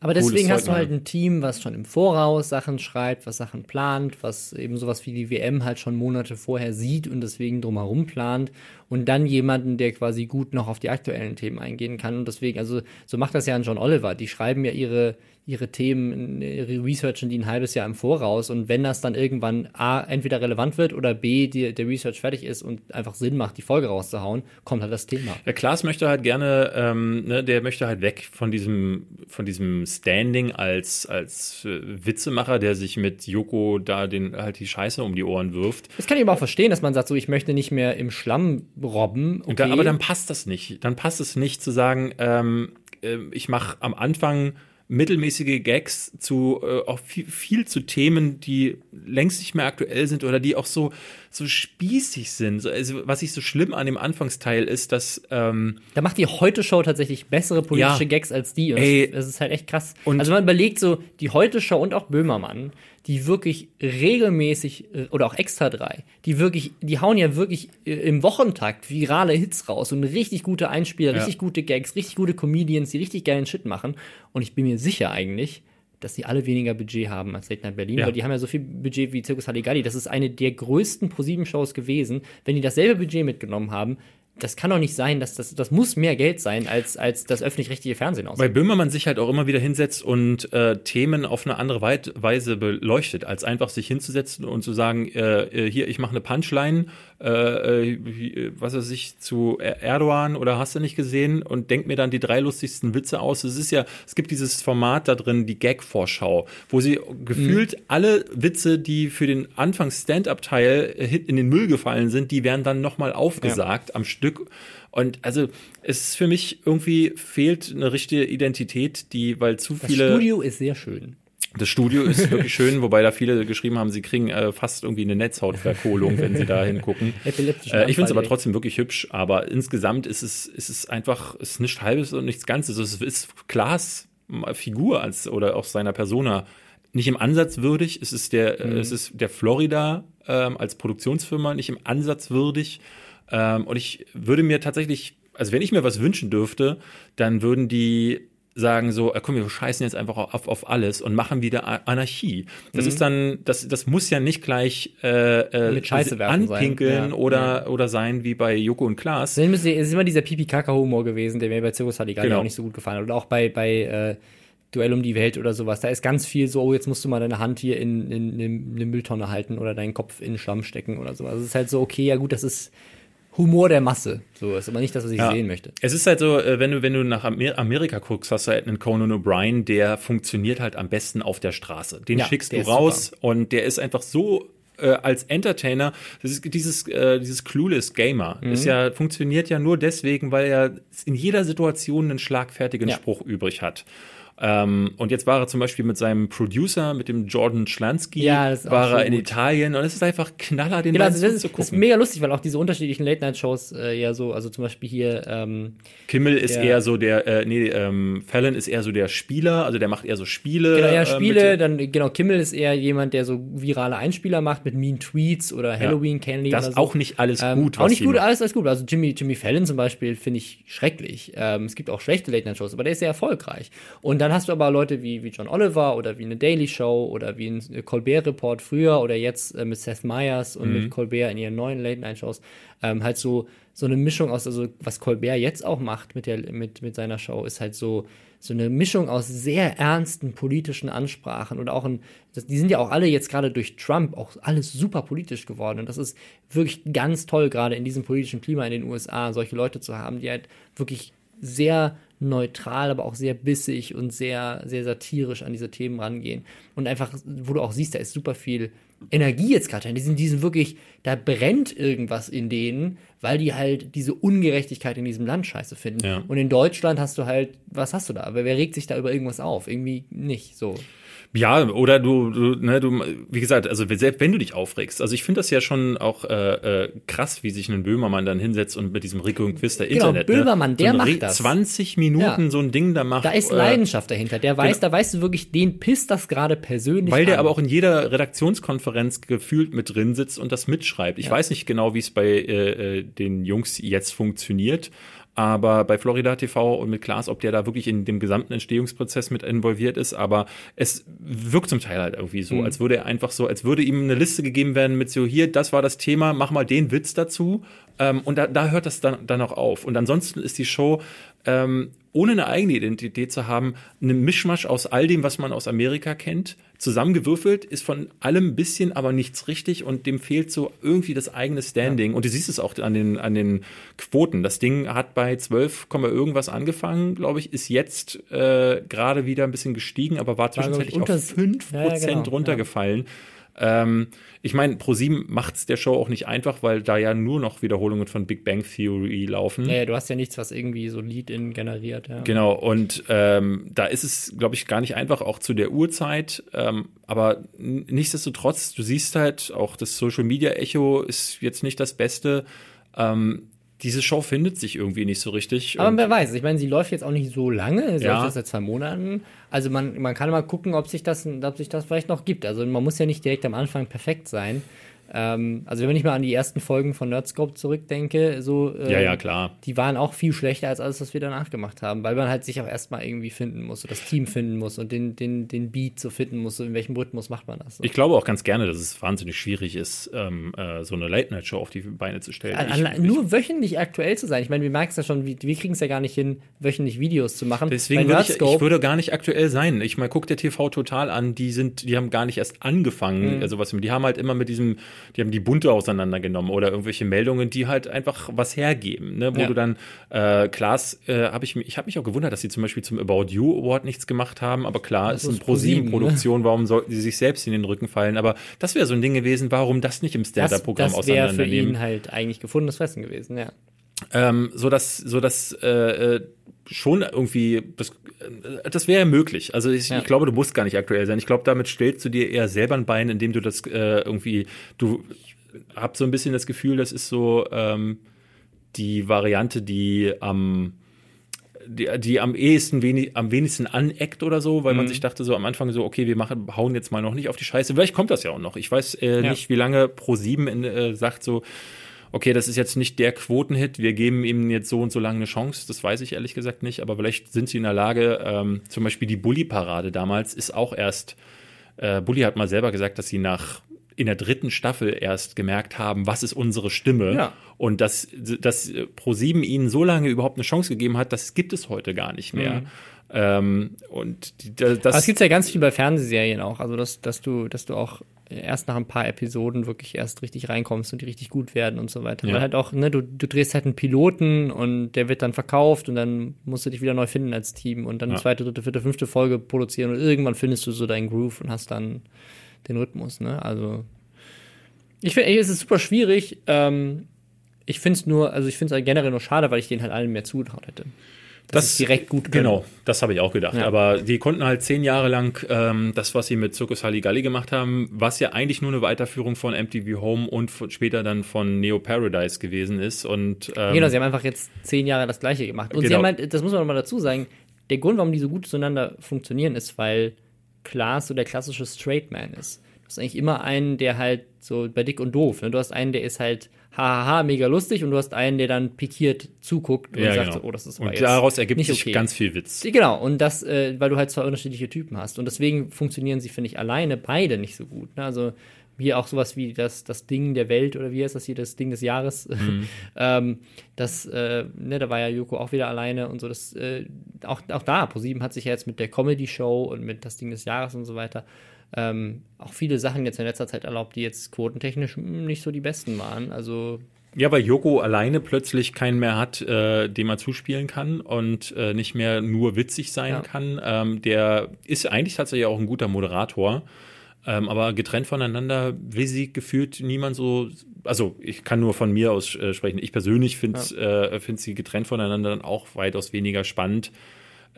B: Aber deswegen hast du halt ein Team, was schon im Voraus Sachen schreibt, was Sachen plant, was eben sowas wie die WM halt schon Monate vorher sieht und deswegen drumherum plant. Und dann jemanden, der quasi gut noch auf die aktuellen Themen eingehen kann. Und deswegen, also so macht das ja ein John Oliver. Die schreiben ja ihre, ihre Themen, ihre Researchen die ein halbes Jahr im Voraus. Und wenn das dann irgendwann A, entweder relevant wird oder B, die, der Research fertig ist und einfach Sinn macht, die Folge rauszuhauen, kommt halt das Thema.
A: Der Klaas möchte halt gerne, ähm, ne, der möchte halt weg von diesem, von diesem Standing als, als äh, Witzemacher, der sich mit Joko da den halt die Scheiße um die Ohren wirft.
B: Das kann ich aber auch verstehen, dass man sagt, so, ich möchte nicht mehr im Schlamm robben. Okay.
A: Da, aber dann passt das nicht. Dann passt es nicht zu sagen, ähm, äh, ich mache am Anfang mittelmäßige Gags zu äh, auch viel, viel zu Themen, die längst nicht mehr aktuell sind oder die auch so so spießig sind. So, Also was ich so schlimm an dem Anfangsteil ist, dass ähm,
B: Da macht die Heute-Show tatsächlich bessere politische
A: Ja.
B: Gags als die. Und
A: Ey.
B: das, ist halt echt krass.
A: Und-
B: also man überlegt so, die Heute-Show und auch Böhmermann, die wirklich regelmäßig, äh, oder auch Extra 3, die wirklich, die hauen ja wirklich äh, im Wochentakt virale Hits raus und richtig gute Einspieler,
A: Ja.
B: richtig gute Gags, richtig gute Comedians, die richtig geilen Shit machen. Und ich bin mir sicher eigentlich, dass die alle weniger Budget haben als Late Night Berlin,
A: Ja.
B: weil die haben ja so viel Budget wie Circus Halligalli. Das ist eine der größten ProSieben-Shows gewesen. Wenn die dasselbe Budget mitgenommen haben, das kann doch nicht sein, dass das, das muss mehr Geld sein, als, als das öffentlich-rechtliche Fernsehen aus.
A: Weil Böhmermann sich halt auch immer wieder hinsetzt und äh, Themen auf eine andere Weise beleuchtet, als einfach sich hinzusetzen und zu sagen, äh, äh hier, ich mache eine Punchline, äh, äh, was weiß ich, zu Erdogan oder hast du nicht gesehen und denk mir dann die drei lustigsten Witze aus. Es ist ja, es gibt dieses Format da drin, die Gag-Vorschau, wo sie gefühlt mhm. alle Witze, die für den Anfangs-Stand-Up-Teil äh, in den Müll gefallen sind, die werden dann nochmal aufgesagt ja. am Stück. Und also es ist für mich irgendwie fehlt eine richtige Identität, die, weil zu viele.
B: Das Studio ist sehr schön.
A: Das Studio ist wirklich schön, wobei da viele geschrieben haben, sie kriegen äh, fast irgendwie eine Netzhautverkohlung, wenn sie da hingucken. äh, ich finde es aber trotzdem wirklich hübsch, aber insgesamt ist es, ist es einfach, ist nicht halbes und nichts Ganzes. Es ist Klaas Figur als oder auch seiner Persona nicht im Ansatz würdig. Es ist der, mhm. es ist der Florida ähm, als Produktionsfirma nicht im Ansatz würdig. Ähm, und ich würde mir tatsächlich, also wenn ich mir was wünschen dürfte, dann würden die sagen so, äh, komm, wir scheißen jetzt einfach auf, auf alles und machen wieder Anarchie. Das mhm. ist dann, das, das muss ja nicht gleich äh, äh, Mit Scheiße anpinkeln ja. oder, ja. oder sein wie bei Joko und Klaas.
B: Es ist immer dieser Pipi-Kaka-Humor gewesen, der mir bei Circus Halligalli genau. auch nicht so gut gefallen hat. Oder auch bei, bei äh, Duell um die Welt oder sowas. Da ist ganz viel so, oh, jetzt musst du mal deine Hand hier in, in, in eine Mülltonne halten oder deinen Kopf in den Schlamm stecken oder sowas. Also es ist halt so, okay, ja gut, das ist Humor der Masse. So ist aber nicht das, was ich ja. sehen möchte.
A: Es ist halt so, äh, wenn du, wenn du nach Amerika guckst, hast du halt einen Conan O'Brien, der funktioniert halt am besten auf der Straße. Den ja, schickst du raus super. und der ist einfach so äh, als Entertainer, das ist dieses, äh, dieses Clueless Gamer, mhm. ist ja, funktioniert ja nur deswegen, weil er in jeder Situation einen schlagfertigen ja. Spruch übrig hat. Ähm, und jetzt war er zum Beispiel mit seinem Producer, mit dem Jordan Schlansky, ja, war er in gut. Italien und es ist einfach Knaller, den
B: genau, also das, ist, zu gucken. Das ist mega lustig, weil auch diese unterschiedlichen Late-Night-Shows äh, ja so, also zum Beispiel hier ähm,
A: Kimmel ist der, eher so der, äh, nee, ähm, Fallon ist eher so der Spieler, also der macht eher so Spiele.
B: Genau, ja, äh, Spiele, äh, dann, genau, Kimmel ist eher jemand, der so virale Einspieler macht mit mean Tweets oder Halloween Candy
A: Das
B: ist
A: so. auch nicht alles ähm, gut,
B: Auch nicht gut, alles, alles gut. Also Jimmy, Jimmy Fallon zum Beispiel finde ich schrecklich. Ähm, es gibt auch schlechte Late-Night-Shows, aber der ist sehr erfolgreich. Und dann hast du aber Leute wie wie, John Oliver oder wie eine Daily Show oder wie ein Colbert Report früher oder jetzt äh, mit Seth Meyers und mhm. mit Colbert in ihren neuen Late Night Shows ähm, halt so so eine Mischung aus also was Colbert jetzt auch macht mit der mit mit seiner Show ist halt so so eine Mischung aus sehr ernsten politischen Ansprachen und auch ein, das, die sind ja auch alle jetzt gerade durch Trump auch alles super politisch geworden und das ist wirklich ganz toll gerade in diesem politischen Klima in den USA solche Leute zu haben, die halt wirklich sehr neutral, aber auch sehr bissig und sehr, sehr satirisch an diese Themen rangehen. Und einfach, wo du auch siehst, da ist super viel Energie jetzt gerade. Die sind, die sind wirklich, da brennt irgendwas in denen, weil die halt diese Ungerechtigkeit in diesem Land scheiße finden. Ja. Und in Deutschland hast du halt, was hast du da? Wer, wer regt sich da über irgendwas auf? Irgendwie nicht so.
A: Ja, oder du, du, ne, du, wie gesagt, also selbst wenn du dich aufregst, also ich finde das ja schon auch äh, äh, krass, wie sich ein Böhmermann dann hinsetzt und mit diesem Rico und Quiz der genau, Internet.
B: Ne, Böhmermann, ne, der so macht das.
A: 20 Minuten ja. so ein Ding da macht.
B: Da ist äh, Leidenschaft dahinter. Der weiß, genau. da weißt du wirklich, den pisst das gerade persönlich.
A: Weil der aber auch in jeder Redaktionskonferenz gefühlt mit drin sitzt und das mitschreibt. Ich ja. weiß nicht genau, wie es bei äh, äh den Jungs jetzt funktioniert. Aber bei Florida TV und mit Klaas, ob der da wirklich in dem gesamten Entstehungsprozess mit involviert ist, aber es wirkt zum Teil halt irgendwie so, mhm. als würde er einfach so, als würde ihm eine Liste gegeben werden mit so, hier, das war das Thema, mach mal den Witz dazu. Ähm, und da, da hört das dann, dann auch auf. Und ansonsten ist die Show ähm, ohne eine eigene Identität zu haben, eine Mischmasch aus all dem, was man aus Amerika kennt, zusammengewürfelt, ist von allem ein bisschen, aber nichts richtig und dem fehlt so irgendwie das eigene Standing. Ja. Und du siehst es auch an den, an den Quoten. Das Ding hat bei 12, irgendwas angefangen, glaube ich, ist jetzt äh, gerade wieder ein bisschen gestiegen, aber war zwischenzeitlich war, auf 5% ja, genau, runtergefallen. Ähm, ich meine, ProSieben macht es der Show auch nicht einfach, weil da ja nur noch Wiederholungen von Big Bang Theory laufen.
B: Ja, ja du hast ja nichts, was irgendwie so Lead-In generiert. Ja.
A: Genau, und ähm, da ist es, glaube ich, gar nicht einfach, auch zu der Uhrzeit. Ähm, aber nichtsdestotrotz, du siehst halt, auch das Social Media Echo ist jetzt nicht das Beste. Ähm, diese Show findet sich irgendwie nicht so richtig.
B: Aber wer weiß, ich meine, sie läuft jetzt auch nicht so lange, sie ja. läuft jetzt seit zwei Monaten. Also man, man kann mal gucken, ob sich, das, ob sich das vielleicht noch gibt. Also man muss ja nicht direkt am Anfang perfekt sein. Ähm, also wenn ich mal an die ersten Folgen von Nerdscope zurückdenke, so
A: äh, ja, ja, klar.
B: die waren auch viel schlechter als alles, was wir danach gemacht haben, weil man halt sich auch erstmal irgendwie finden muss, so das Team finden muss und den, den, den Beat so finden muss, so in welchem Rhythmus macht man das. So.
A: Ich glaube auch ganz gerne, dass es wahnsinnig schwierig ist, ähm, äh, so eine Late-Night-Show auf die Beine zu stellen.
B: An, an, ich, nur ich, wöchentlich aktuell zu sein. Ich meine, wir merken es ja schon, wir, wir kriegen es ja gar nicht hin, wöchentlich Videos zu machen.
A: Deswegen würde ich, ich würde gar nicht aktuell sein. Ich meine, guck der TV total an, die sind, die haben gar nicht erst angefangen, mhm. also was, die haben halt immer mit diesem, die haben die bunte auseinandergenommen oder irgendwelche Meldungen, die halt einfach was hergeben, ne? wo ja. du dann, äh, Klaas, äh, habe ich, ich habe mich auch gewundert, dass sie zum Beispiel zum About You Award nichts gemacht haben, aber klar, es ist eine Pro-7-Produktion, ne? warum sollten sie sich selbst in den Rücken fallen, aber das wäre so ein Ding gewesen, warum das nicht im Stand-Up-Programm auseinandernehmen?
B: Das wäre für ihn halt eigentlich gefundenes Fressen gewesen, ja.
A: Ähm, so dass, so dass äh, äh schon irgendwie, das, äh, das wäre möglich. Also ich, ja. ich, glaube, du musst gar nicht aktuell sein. Ich glaube, damit stellst du dir eher selber ein Bein, indem du das äh, irgendwie, du hab so ein bisschen das Gefühl, das ist so ähm, die Variante, die am die, die am ehesten wenig, am wenigsten aneckt oder so, weil mhm. man sich dachte so am Anfang so, okay, wir machen, hauen jetzt mal noch nicht auf die Scheiße. Vielleicht kommt das ja auch noch. Ich weiß äh, ja. nicht, wie lange Pro7 äh, sagt so, okay, das ist jetzt nicht der Quotenhit, wir geben ihm jetzt so und so lange eine Chance, das weiß ich ehrlich gesagt nicht, aber vielleicht sind sie in der Lage, ähm, zum Beispiel die Bully-Parade damals ist auch erst, äh, Bully hat mal selber gesagt, dass sie nach in der dritten Staffel erst gemerkt haben, was ist unsere Stimme. Ja. Und dass, dass Pro7 ihnen so lange überhaupt eine Chance gegeben hat, das gibt es heute gar nicht mehr. Mhm. Ähm, und
B: die, das, es gibt ja ganz viel bei Fernsehserien auch, also dass, dass du, dass du auch erst nach ein paar Episoden wirklich erst richtig reinkommst und die richtig gut werden und so weiter. Ja. Weil halt auch, ne, du, du drehst halt einen Piloten und der wird dann verkauft und dann musst du dich wieder neu finden als Team und dann ja. zweite, dritte, vierte, fünfte Folge produzieren und irgendwann findest du so deinen Groove und hast dann den Rhythmus, ne? Also ich finde, es ist super schwierig. Ähm, ich finde es nur, also ich finde es halt generell nur schade, weil ich denen halt allen mehr zugetraut hätte
A: das ist direkt gut können. Genau, das habe ich auch gedacht. Ja. Aber die konnten halt zehn Jahre lang ähm, das, was sie mit Circus Halligalli gemacht haben, was ja eigentlich nur eine Weiterführung von MTV Home und später dann von Neo Paradise gewesen ist. Und,
B: ähm, genau, sie haben einfach jetzt zehn Jahre das Gleiche gemacht. Und genau. sie haben halt, das muss man nochmal dazu sagen, der Grund, warum die so gut zueinander funktionieren, ist, weil Klaas so der klassische Straight Man ist. Du hast eigentlich immer einen, der halt so bei dick und doof, ne? Du hast einen, der ist halt hahaha, mega lustig und du hast einen, der dann pikiert zuguckt und
A: ja,
B: sagt,
A: genau.
B: oh, das ist
A: aber Und daraus ergibt sich okay. ganz viel Witz.
B: Genau, und das, äh, weil du halt zwei unterschiedliche Typen hast. Und deswegen funktionieren sie, finde ich, alleine beide nicht so gut. Ne? Also hier auch sowas wie das, das Ding der Welt oder wie heißt das hier, das Ding des Jahres. Mhm. ähm, das, äh, ne, da war ja Joko auch wieder alleine und so. Das, äh, auch, auch da, ProSieben hat sich ja jetzt mit der Comedy-Show und mit das Ding des Jahres und so weiter ähm, auch viele Sachen jetzt in letzter Zeit erlaubt, die jetzt quotentechnisch nicht so die besten waren. Also
A: ja, weil Joko alleine plötzlich keinen mehr hat, äh, dem er zuspielen kann und äh, nicht mehr nur witzig sein ja. kann. Ähm, der ist eigentlich tatsächlich auch ein guter Moderator. Ähm, aber getrennt voneinander will sie gefühlt niemand so. Also ich kann nur von mir aus äh, sprechen. Ich persönlich finde ja. äh, find sie getrennt voneinander dann auch weitaus weniger spannend.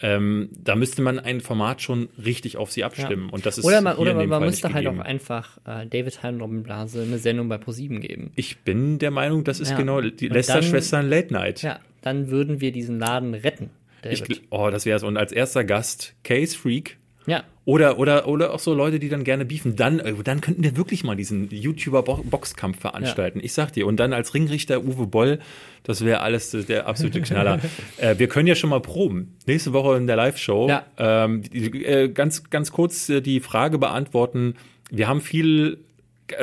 A: Ähm, da müsste man ein Format schon richtig auf sie abstimmen. Ja. Und das ist
B: oder man, oder man, man müsste halt auch einfach äh, David Hein Robin Blase eine Sendung bei ProSieben geben.
A: Ich bin der Meinung, das ist ja. genau die Lester-Schwestern Late Night.
B: Ja, dann würden wir diesen Laden retten.
A: Ich, oh, das wäre es. Und als erster Gast Case Freak
B: ja.
A: Oder, oder, oder auch so Leute, die dann gerne beefen. Dann, äh, dann könnten wir wirklich mal diesen YouTuber-Boxkampf veranstalten. Ja. Ich sag dir. Und dann als Ringrichter Uwe Boll, das wäre alles der absolute Knaller. äh, wir können ja schon mal proben. Nächste Woche in der Live-Show. Ja. Ähm, äh, ganz, ganz kurz äh, die Frage beantworten. Wir haben viel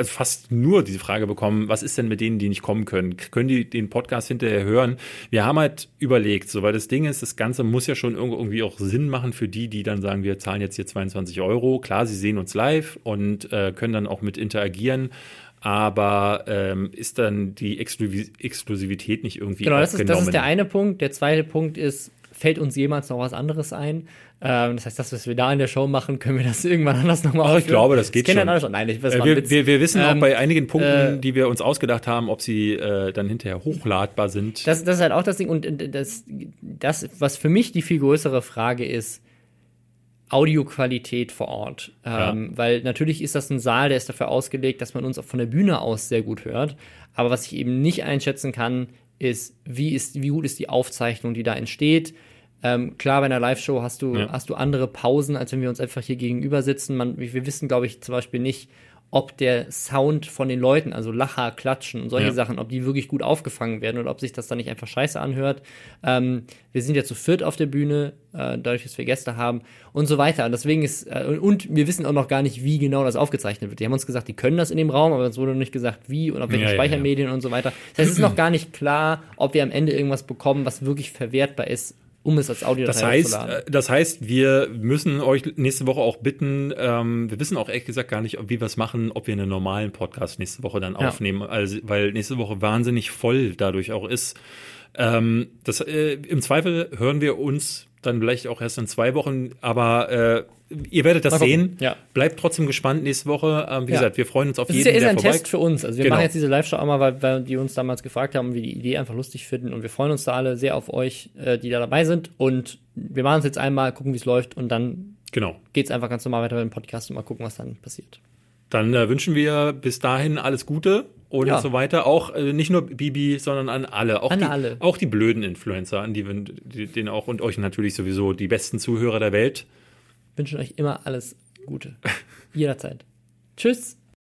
A: fast nur diese Frage bekommen, was ist denn mit denen, die nicht kommen können? Können die den Podcast hinterher hören? Wir haben halt überlegt, so weil das Ding ist, das Ganze muss ja schon irgendwie auch Sinn machen für die, die dann sagen, wir zahlen jetzt hier 22 Euro. Klar, sie sehen uns live und äh, können dann auch mit interagieren. Aber ähm, ist dann die Exklusivität nicht irgendwie
B: Genau, das ist, das ist der eine Punkt. Der zweite Punkt ist, fällt uns jemals noch was anderes ein? Ähm, das heißt, das, was wir da in der Show machen, können wir das irgendwann anders nochmal
A: Ach, ich glaube, das geht das schon.
B: Nein, ich,
A: das äh, wir, wir, wir, wissen ähm, auch bei einigen Punkten, äh, die wir uns ausgedacht haben, ob sie äh, dann hinterher hochladbar sind.
B: Das, das ist halt auch das Ding. Und äh, das, das, was für mich die viel größere Frage ist, Audioqualität vor Ort. Ähm, ja. Weil natürlich ist das ein Saal, der ist dafür ausgelegt, dass man uns auch von der Bühne aus sehr gut hört. Aber was ich eben nicht einschätzen kann, ist, wie, ist, wie gut ist die Aufzeichnung, die da entsteht ähm, klar, bei einer Live-Show hast du, ja. hast du andere Pausen, als wenn wir uns einfach hier gegenüber sitzen. Man, wir wissen, glaube ich, zum Beispiel nicht, ob der Sound von den Leuten, also Lacher, Klatschen und solche
A: Ja.
B: Sachen, ob die wirklich gut aufgefangen werden oder ob sich das dann nicht einfach scheiße anhört. Ähm, wir sind ja zu viert auf der Bühne, äh, dadurch, dass wir Gäste haben und so weiter. Und deswegen ist, äh, und- wir wissen auch noch gar nicht, wie genau das aufgezeichnet wird. Die haben uns gesagt, die können das in dem Raum, aber es wurde noch nicht gesagt, wie und auf welchen
A: Ja, ja, ja.
B: Speichermedien und so weiter. Das heißt, es ist noch gar nicht klar, ob wir am Ende irgendwas bekommen, was wirklich verwertbar ist, um es als Audiodatei
A: Das heißt, äh, das heißt, wir müssen euch nächste Woche auch bitten, ähm, wir wissen auch ehrlich gesagt gar nicht, wie wir es machen, ob wir einen normalen Podcast nächste Woche dann
B: Ja.
A: aufnehmen, also, weil nächste Woche wahnsinnig voll dadurch auch ist. Ähm, das, äh, Im Zweifel hören wir uns dann vielleicht auch erst in zwei Wochen, aber äh, ihr werdet das sehen.
B: Ja.
A: Bleibt trotzdem gespannt nächste Woche. Ähm, wie
B: Ja.
A: gesagt, wir freuen uns auf
B: Das ist
A: jeden,
B: ja eher
A: der
B: ein
A: vorbei.
B: Test für uns. Also wir
A: Genau.
B: machen jetzt diese Live-Show auch mal, weil, weil die uns damals gefragt haben wir die Idee einfach lustig finden. Und wir freuen uns da alle sehr auf euch, äh, die da dabei sind. Und wir machen es jetzt einmal, gucken, wie es läuft und dann
A: Genau.
B: geht's einfach ganz normal weiter mit dem Podcast und mal gucken, was dann passiert.
A: Dann äh, wünschen wir bis dahin alles Gute und
B: Ja.
A: so weiter. Auch äh, nicht nur Bibi, sondern an alle. Auch
B: An
A: die,
B: alle.
A: Auch die blöden Influencer, an die die, denen auch und euch natürlich sowieso die besten Zuhörer der Welt.
B: Wünschen euch immer alles Gute. Jederzeit. Tschüss.